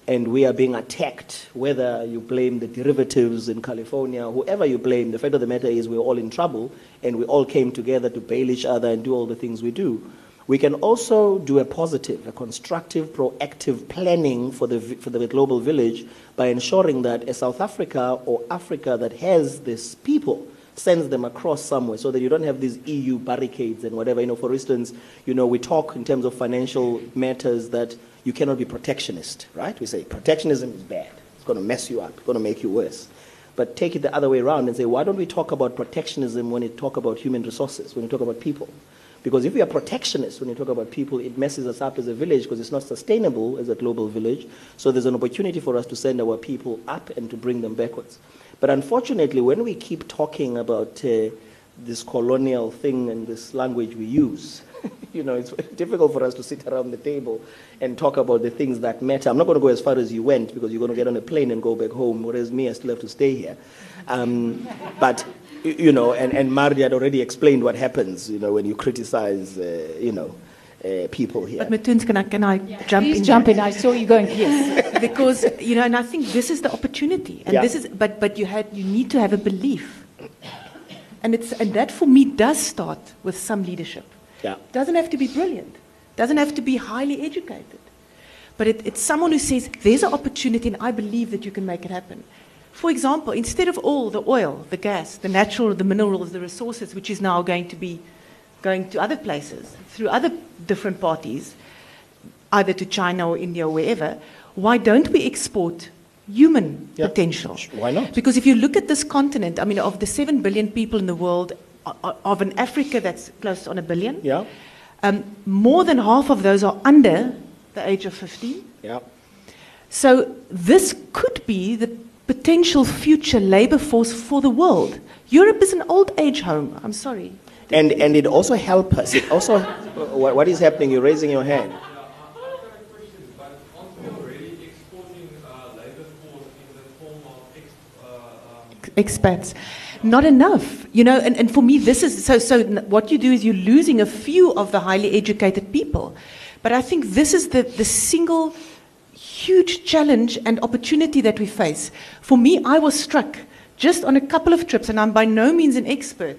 and we are being attacked, whether you blame the derivatives in California, whoever you blame, the fact of the matter is we're all in trouble and we all came together to bail each other and do all the things we do. We can also do a positive, a constructive, proactive planning for the, for the global village by ensuring that a South Africa or Africa that has this people sends them across somewhere so that you don't have these EU barricades and whatever. You know, for instance, you know, we talk in terms of financial matters that you cannot be protectionist, right? We say protectionism is bad. It's going to mess you up. It's going to make you worse. But take it the other way around and say, why don't we talk about protectionism when we talk about human resources, when we talk about people? Because if we are protectionist when you talk about people, it messes us up as a village because it's not sustainable as a global village. So there's an opportunity for us to send our people up and to bring them backwards. But unfortunately, when we keep talking about uh, this colonial thing and this language we use, you know, it's difficult for us to sit around the table and talk about the things that matter. I'm not going to go as far as you went because you're going to get on a plane and go back home, whereas me, I still have to stay here. Um, but you know, and, and Mardi had already explained what happens, you know, when you criticize, uh, you know, uh, people here. But Matuns, can I, can I jump Please in? jump there? in. I saw you going, yes. because you know, and I think this is the opportunity, and Yeah. this is, but but you had you need to have a belief, and it's and that for me does start with some leadership. Yeah. Doesn't have to be brilliant, doesn't have to be highly educated, but it, it's someone who says there's an opportunity, and I believe that you can make it happen. For example, instead of all the oil, the gas, the natural, the minerals, the resources, which is now going to be going to other places through other different parties, either to China or India or wherever, why don't we export human Yeah. potential? Why not? Because if you look at this continent, I mean, of the 7 billion people in the world, of an Africa that's close on a billion, Yeah, um, more than half of those are under the age of 15. yeah. So this could be the potential future labor force for the world. Europe is an old age home. I'm sorry. And, and it also helps us. It also, what, what is happening? You're raising your hand. expats. Not enough, you know, and, and for me, this is so. So, what you do is you're losing a few of the highly educated people. But I think this is the, the single huge challenge and opportunity that we face. For me, I was struck just on a couple of trips, and I'm by no means an expert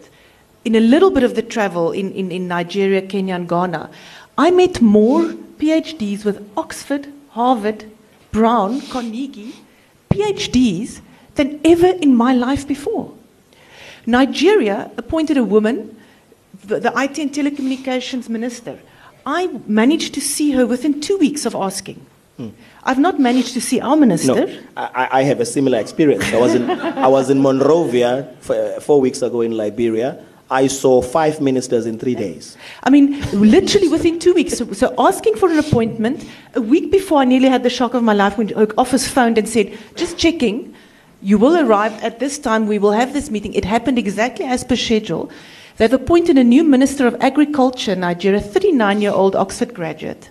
in a little bit of the travel in, in, in Nigeria, Kenya, and Ghana. I met more PhDs with Oxford, Harvard, Brown, Carnegie, PhDs than ever in my life before. Nigeria appointed a woman, the, the IT and telecommunications minister. I managed to see her within two weeks of asking. Hmm. I've not managed to see our minister. No, I, I have a similar experience. I was in, I was in Monrovia f- four weeks ago in Liberia. I saw five ministers in three days. I mean, literally within two weeks. So, so asking for an appointment, a week before I nearly had the shock of my life when the office phoned and said, just checking, you will arrive at this time, we will have this meeting. It happened exactly as per schedule. They've appointed a new Minister of Agriculture Nigeria, 39 year old Oxford graduate.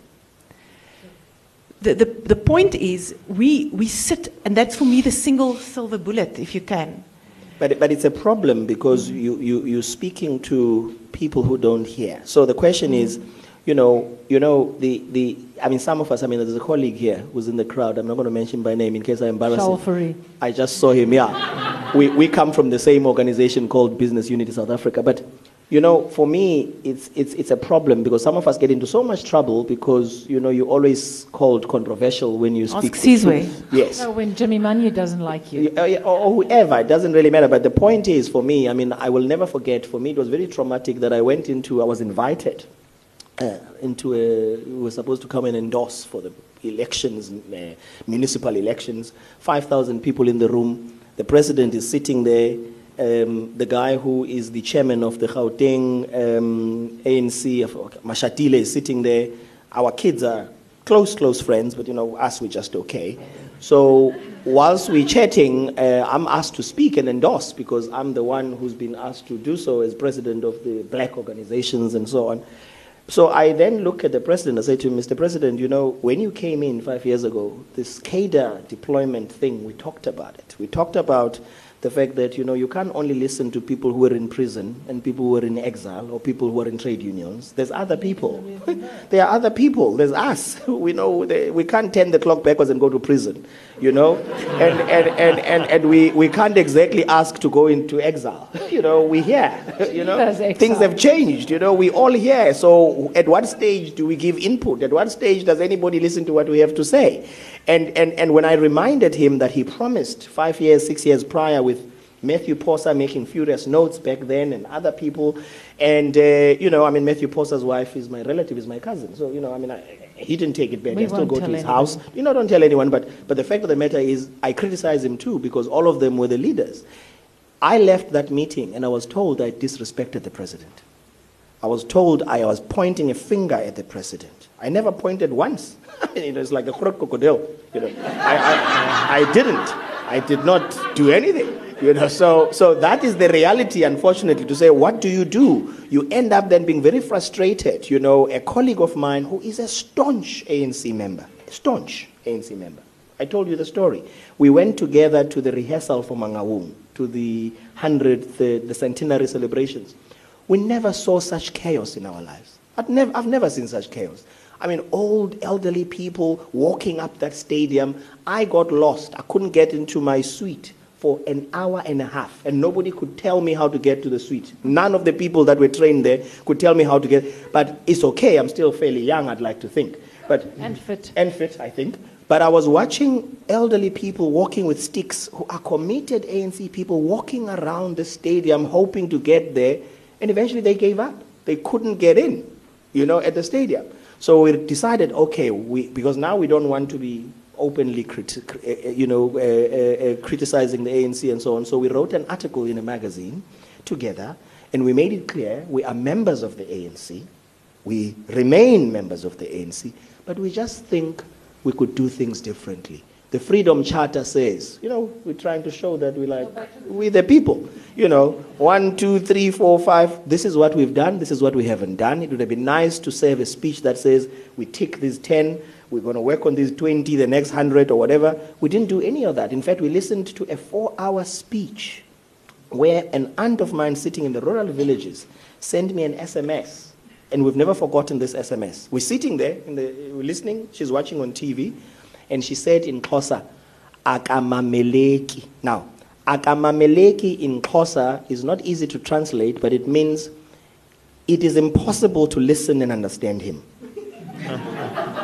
The, the, the point is, we, we sit, and that's for me the single silver bullet, if you can. But, but it's a problem because mm-hmm. you, you, you're speaking to people who don't hear. So the question mm-hmm. is, you know, you know the, the, I mean, some of us, I mean, there's a colleague here who's in the crowd. I'm not going to mention by name in case I embarrass Shaul him. I just saw him, yeah. we, we come from the same organization called Business Unity South Africa. But, you know, for me, it's, it's, it's a problem because some of us get into so much trouble because, you know, you're always called controversial when you speak. Ask the Sizwe. truth. Yes. So when Jimmy Manyi doesn't like you. Yeah, yeah, or, or whoever, it doesn't really matter. But the point is, for me, I mean, I will never forget. For me, it was very traumatic that I went into. I was invited uh, into a. We were supposed to come and endorse for the elections, uh, municipal elections. Five thousand people in the room. The president is sitting there. Um, the guy who is the chairman of the Gauteng um, ANC, Mashatile, is sitting there. Our kids are close, close friends, but you know, us, we're just okay. So whilst we're chatting, uh, I'm asked to speak and endorse because I'm the one who's been asked to do so as president of the black organizations and so on. So I then look at the president and say to him, Mr. President, you know, when you came in five years ago, this cadre deployment thing, we talked about it. We talked about the fact that, you know, you can't only listen to people who are in prison and people who are in exile or people who are in trade unions. There's other people. there are other people. There's us. We know they, we can't turn the clock backwards and go to prison, you know? And, and, and, and, and we, we can't exactly ask to go into exile. you know, we here, you know? Things have changed, you know, we all here. So at what stage do we give input? At what stage does anybody listen to what we have to say? And, and, and when I reminded him that he promised five years, six years prior with Ramaphosa making furious notes back then and other people. And, uh, you know, I mean, Ramaphosa's wife is my relative, is my cousin. So, you know, I mean, I, he didn't take it back. We I still go to his anyone. house. You know, don't tell anyone. But, but the fact of the matter is, I criticize him too because all of them were the leaders. I left that meeting and I was told I disrespected the president. I was told I was pointing a finger at the president. I never pointed once. it was like a crocodile. You know, I, I, I didn't. I did not do anything. You know, so, so that is the reality, unfortunately, to say, what do you do? You end up then being very frustrated. You know, a colleague of mine who is a staunch ANC member, staunch ANC member. I told you the story. We went together to the rehearsal for Mangaung, to the 100th, uh, the centenary celebrations. We never saw such chaos in our lives. I've never, I've never seen such chaos. I mean, old, elderly people walking up that stadium. I got lost. I couldn't get into my suite for an hour and a half, and nobody could tell me how to get to the suite. None of the people that were trained there could tell me how to get. But it's okay. I'm still fairly young. I'd like to think. But And fit. and fit, I think. But I was watching elderly people walking with sticks who are committed ANC people walking around the stadium hoping to get there, and eventually they gave up. They couldn't get in, you know, at the stadium. So we decided, okay, we, because now we don't want to be openly criti- uh, uh, you know, uh, criticizing the ANC and so on. So we wrote an article in a magazine together, and we made it clear we are members of the ANC. We remain members of the ANC, but we just think we could do things differently. The Freedom Charter says, you know, we're trying to show that we like, we're the people. You know, one, two, three, four, five, this is what we've done, this is what we haven't done. It would have been nice to say have a speech that says, we tick these 10, we're going to work on these 20, the next 100 or whatever. We didn't do any of that. In fact, we listened to a four hour speech where an aunt of mine sitting in the rural villages sent me an SMS. And we've never forgotten this SMS. We're sitting there, the, we're listening, she's watching on TV, and she said in Xhosa, Akamameleki. Now, Akamameleki in Xhosa is not easy to translate, but it means it is impossible to listen and understand him.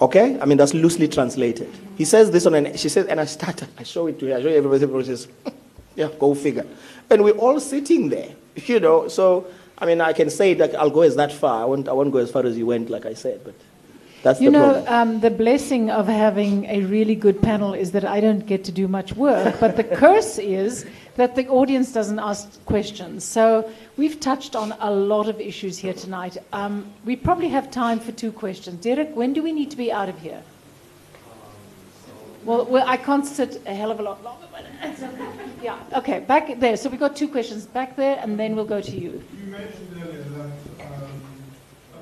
Okay? I mean, that's loosely translated. He says this on an, she says, and I started, I show it to her, I show everybody, everybody says, yeah, go figure. And we're all sitting there, you know, so, I mean, I can say that I'll go as that far. I won't, I won't go as far as you went, like I said, but that's You the know, um, the blessing of having a really good panel is that I don't get to do much work, but the curse is that the audience doesn't ask questions. So we've touched on a lot of issues here tonight. Um, we probably have time for two questions. Derek, when do we need to be out of here? Well, well I can't sit a hell of a lot longer. But yeah, okay, back there. So we've got two questions back there, and then we'll go to you. You mentioned earlier that um,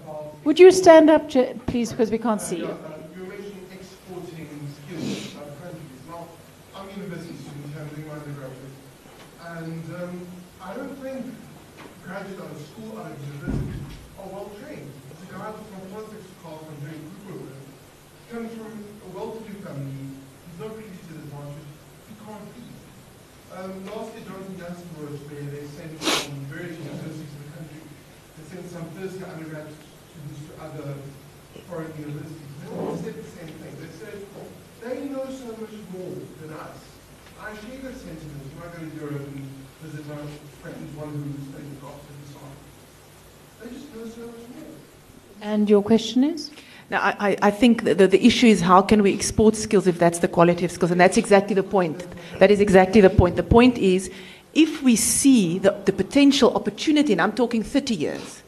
about Would you stand up, please, because we can't see you. uh, you were exporting skills to other countries. Now, I'm a university student, I'm doing my undergraduate, and um, I don't think graduates out of school, of university, are well trained. A guy from politics doing group work with, comes from a well-to-do family, he's not really disadvantaged, he can't read. Um, last year, Jonathan Jansen was where they sent from various universities in the country, they sent some first year undergrad students to other foreign universities. They all said the same thing. They said, they know so much more than us. I share those sentiments I go to Europe and visit my friends, one who's studying Oxford and so on. They just know so much more. And your question is? Now, I, I- I think the, the, the issue is how can we export skills if that's the quality of skills? And that's exactly the point. That is exactly the point. The point is if we see the, the potential opportunity, and I'm talking 30 years,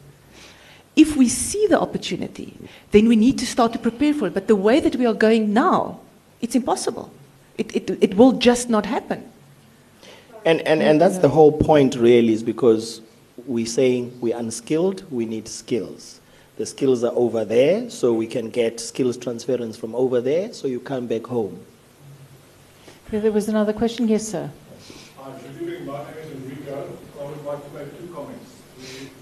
if we see the opportunity, then we need to start to prepare for it. But the way that we are going now, it's impossible. It, it, it will just not happen. And, and, and that's the whole point, really, is because we're saying we're unskilled, we need skills. The skills are over there, so we can get skills transference from over there, so you come back home. There was another question. Yes, sir. Hi, good evening. My name is Enrico. I would like to make two comments.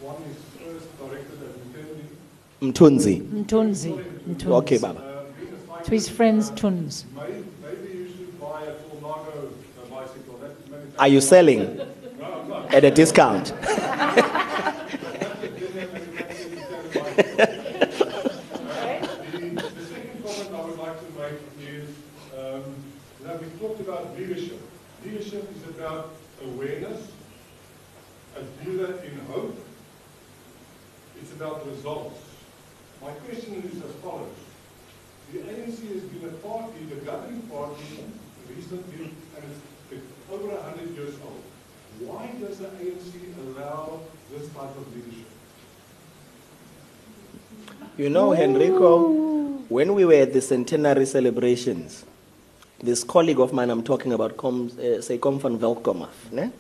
One is first directed at Mtendi. Mthunzi. Mthunzi. Mthunzi. Okay, Baba. Uh, being a cyclist, To his friends, uh, Tuns. Maybe, maybe you should buy a Tornado uh, bicycle. That maybe Are you selling at a discount? The, second comment I would like to make is, um, you know, we talked about leadership. Leadership is about awareness, a leader in hope. It's about results. My question is as follows. The ANC has been a party, the governing party, recently, and over 100 years old. Why does the ANC allow this type of leadership? You know, Henrico, when we were at the centenary celebrations, this colleague of mine I'm talking about comes, uh, say, come from Velkomaf. Ne?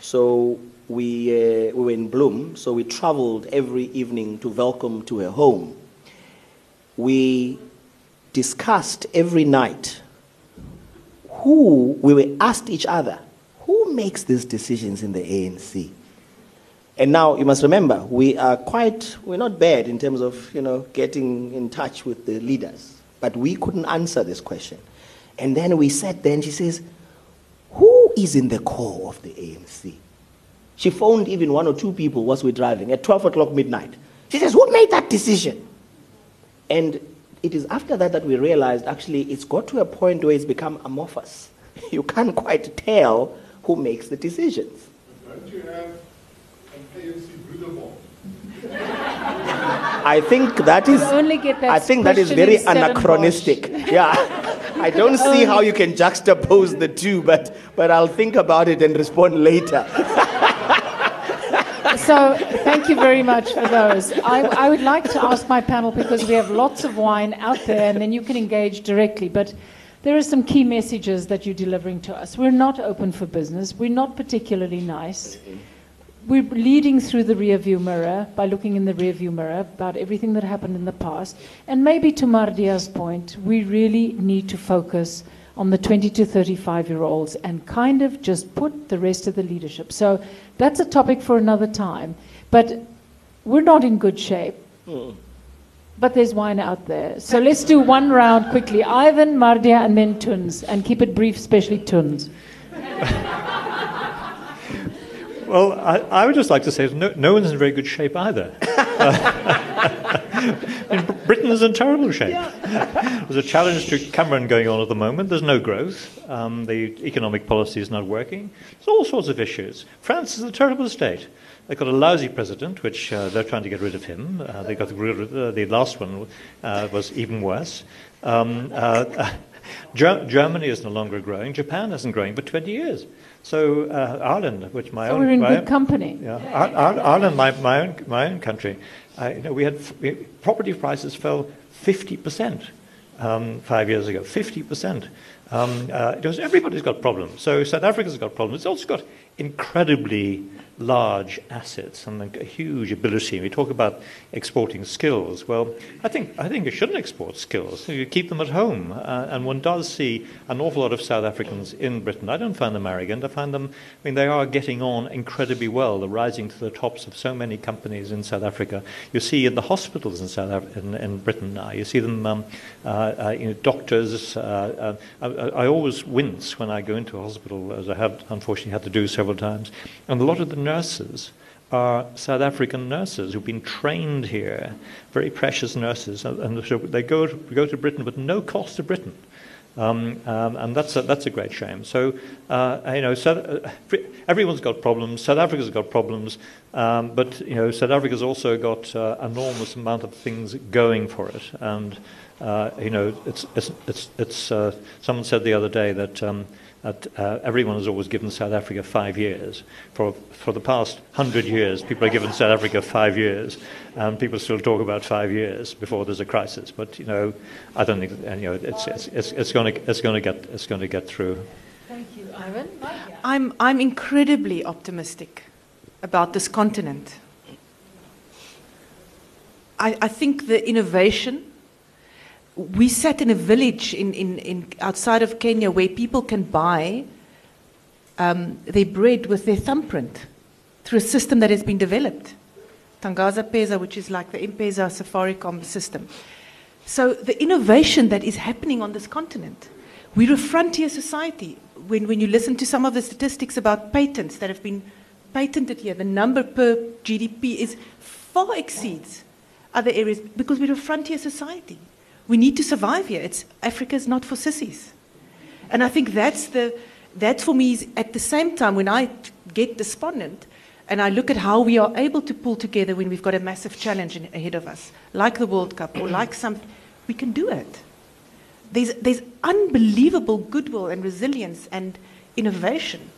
So we, uh, we were in Bloem, so we traveled every evening to Welkom to her home. We discussed every night who, we were asked each other, who makes these decisions in the ANC? And now you must remember, we are quite, we're not bad in terms of, you know, getting in touch with the leaders. But we couldn't answer this question. And then we sat there and she says, who is in the core of the ANC? She phoned even one or two people whilst we're driving at 12 o'clock midnight. She says, who made that decision? And it is after that that we realized actually it's got to a point where it's become amorphous. You can't quite tell who makes the decisions. Don't you have an ANC Broederbond? I think that is. only get that I think that is very in Stellenbosch. anachronistic. Yeah, I don't see how you can juxtapose the two, but but I'll think about it and respond later. So thank you very much for those. I, I would like to ask my panel because we have lots of wine out there, and then you can engage directly. But there are some key messages that you're delivering to us. We're not open for business. We're not particularly nice. We're leading through the rearview mirror by looking in the rearview mirror about everything that happened in the past. And maybe to Mardia's point, we really need to focus on the 20 to 35 year olds and kind of just put the rest of the leadership. So that's a topic for another time. But we're not in good shape. Hmm. But there's wine out there. So let's do one round quickly. Ivan, Mardia, and then Tuns. And keep it brief, especially Tuns. Well, I, I would just like to say no, no one's in very good shape either. And Br- Britain is in terrible shape. There's a challenge to Cameron going on at the moment. There's no growth. Um, the economic policy is not working. There's all sorts of issues. France is in a terrible state. They've got a lousy president, which uh, they're trying to get rid of him. Uh, they got rid of, uh, the last one uh, was even worse. Um, uh, Ger- Germany is no longer growing. Japan isn't growing for 20 years. So uh, Ireland, which my So own we're in good company. yeah, Ar- Ar- Ireland, my, my, own, my own country, uh, you know, we had we, property prices fell 50% um, five years ago. 50%. Um, uh, everybody's got problems. So South Africa's got problems. It's also got incredibly large assets and a huge ability. We talk about exporting skills. Well, I think I think you shouldn't export skills. You keep them at home. Uh, and one does see an awful lot of South Africans in Britain. I don't find them arrogant. I find them. I mean, they are getting on incredibly well. They're rising to the tops of so many companies in South Africa. You see in the hospitals in South Af- in, in Britain now. You see them. Um, uh, uh, you know, doctors. Uh, uh, I, I always wince when I go into a hospital, as I have unfortunately had to do several times. And a lot of the nurses are South African nurses who've been trained here, very precious nurses, and, they go to, go to Britain with no cost to Britain. Um, um, and that's a, that's a great shame. So, uh, you know, South, uh, everyone's got problems. South Africa's got problems, um, but you know, South Africa's also got uh, enormous amount of things going for it. And uh, you know, it's it's it's, it's uh, someone said the other day that. That uh, everyone has always given South Africa five years. For, for the past hundred years, people have given South Africa five years, and people still talk about five years before there's a crisis. But you know, I don't think and, you know it's it's it's, it's going to it's going to get it's going to get through. Thank you, Ivan. I'm, I'm incredibly optimistic about this continent. I, I think the innovation. We sat in a village in, in, in outside of Kenya where people can buy um, their bread with their thumbprint through a system that has been developed. Tangaza Pesa, which is like the M-Pesa Safaricom system. So the innovation that is happening on this continent, we're a frontier society. When, when you listen to some of the statistics about patents that have been patented here, the number per GDP is far exceeds other areas because we're a frontier society. We need to survive here. It's Africa's not for sissies. And I think that's the that for me is at the same time when I get despondent and I look at how we are able to pull together when we've got a massive challenge in, ahead of us, like the World Cup or like some, we can do it. There's, there's unbelievable goodwill and resilience and innovation.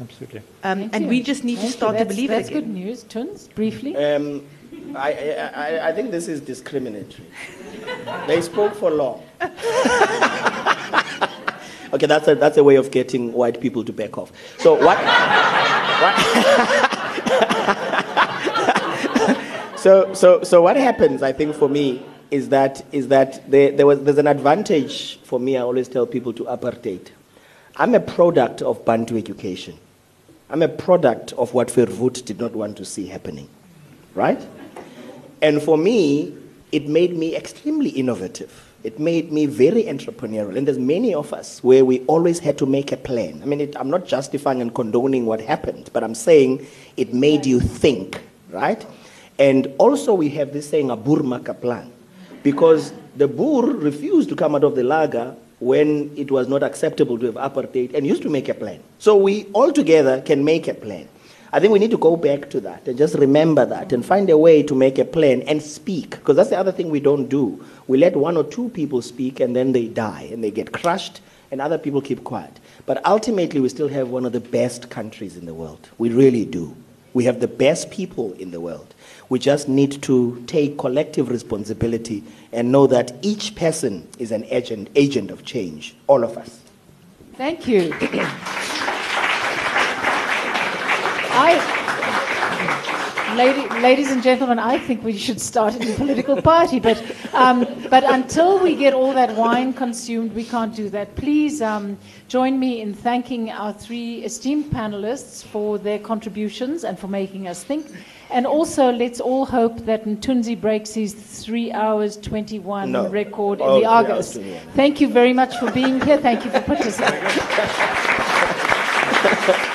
Absolutely. Um, and you. we just need Thank to start to That's- believe That's it good news. Tuns, briefly. Um, I, I, I- think this is discriminatory. they spoke for long. okay, that's a, that's a way of getting white people to back off. So what? what so, so, so what happens, I think, for me is that, is that there, there was, there's an advantage for me, I always tell people to apartheid. I'm a product of Bantu education. I'm a product of what Verwoerd did not want to see happening, right? And for me, it made me extremely innovative. It made me very entrepreneurial. And there's many of us where we always had to make a plan. I mean, it, I'm not justifying and condoning what happened, but I'm saying it made you think, right? And also we have this saying, a Burmaka plan. Because the Boer refused to come out of the laager when it was not acceptable to have apartheid and used to make a plan. So we all together can make a plan. I think we need to go back to that and just remember that and find a way to make a plan and speak. Because that's the other thing we don't do. We let one or two people speak and then they die and they get crushed and other people keep quiet. But ultimately, we still have one of the best countries in the world. We really do. We have the best people in the world. We just need to take collective responsibility and know that each person is an agent, agent of change, all of us. Thank you. I, lady, ladies and gentlemen, I think we should start a new political party, but, um, but until we get all that wine consumed, we can't do that. Please um, join me in thanking our three esteemed panelists for their contributions and for making us think. And also, let's all hope that Mthunzi breaks his 3 hours 21 No. record in Oh, the August. Thank you very much for being here. Thank you for participating.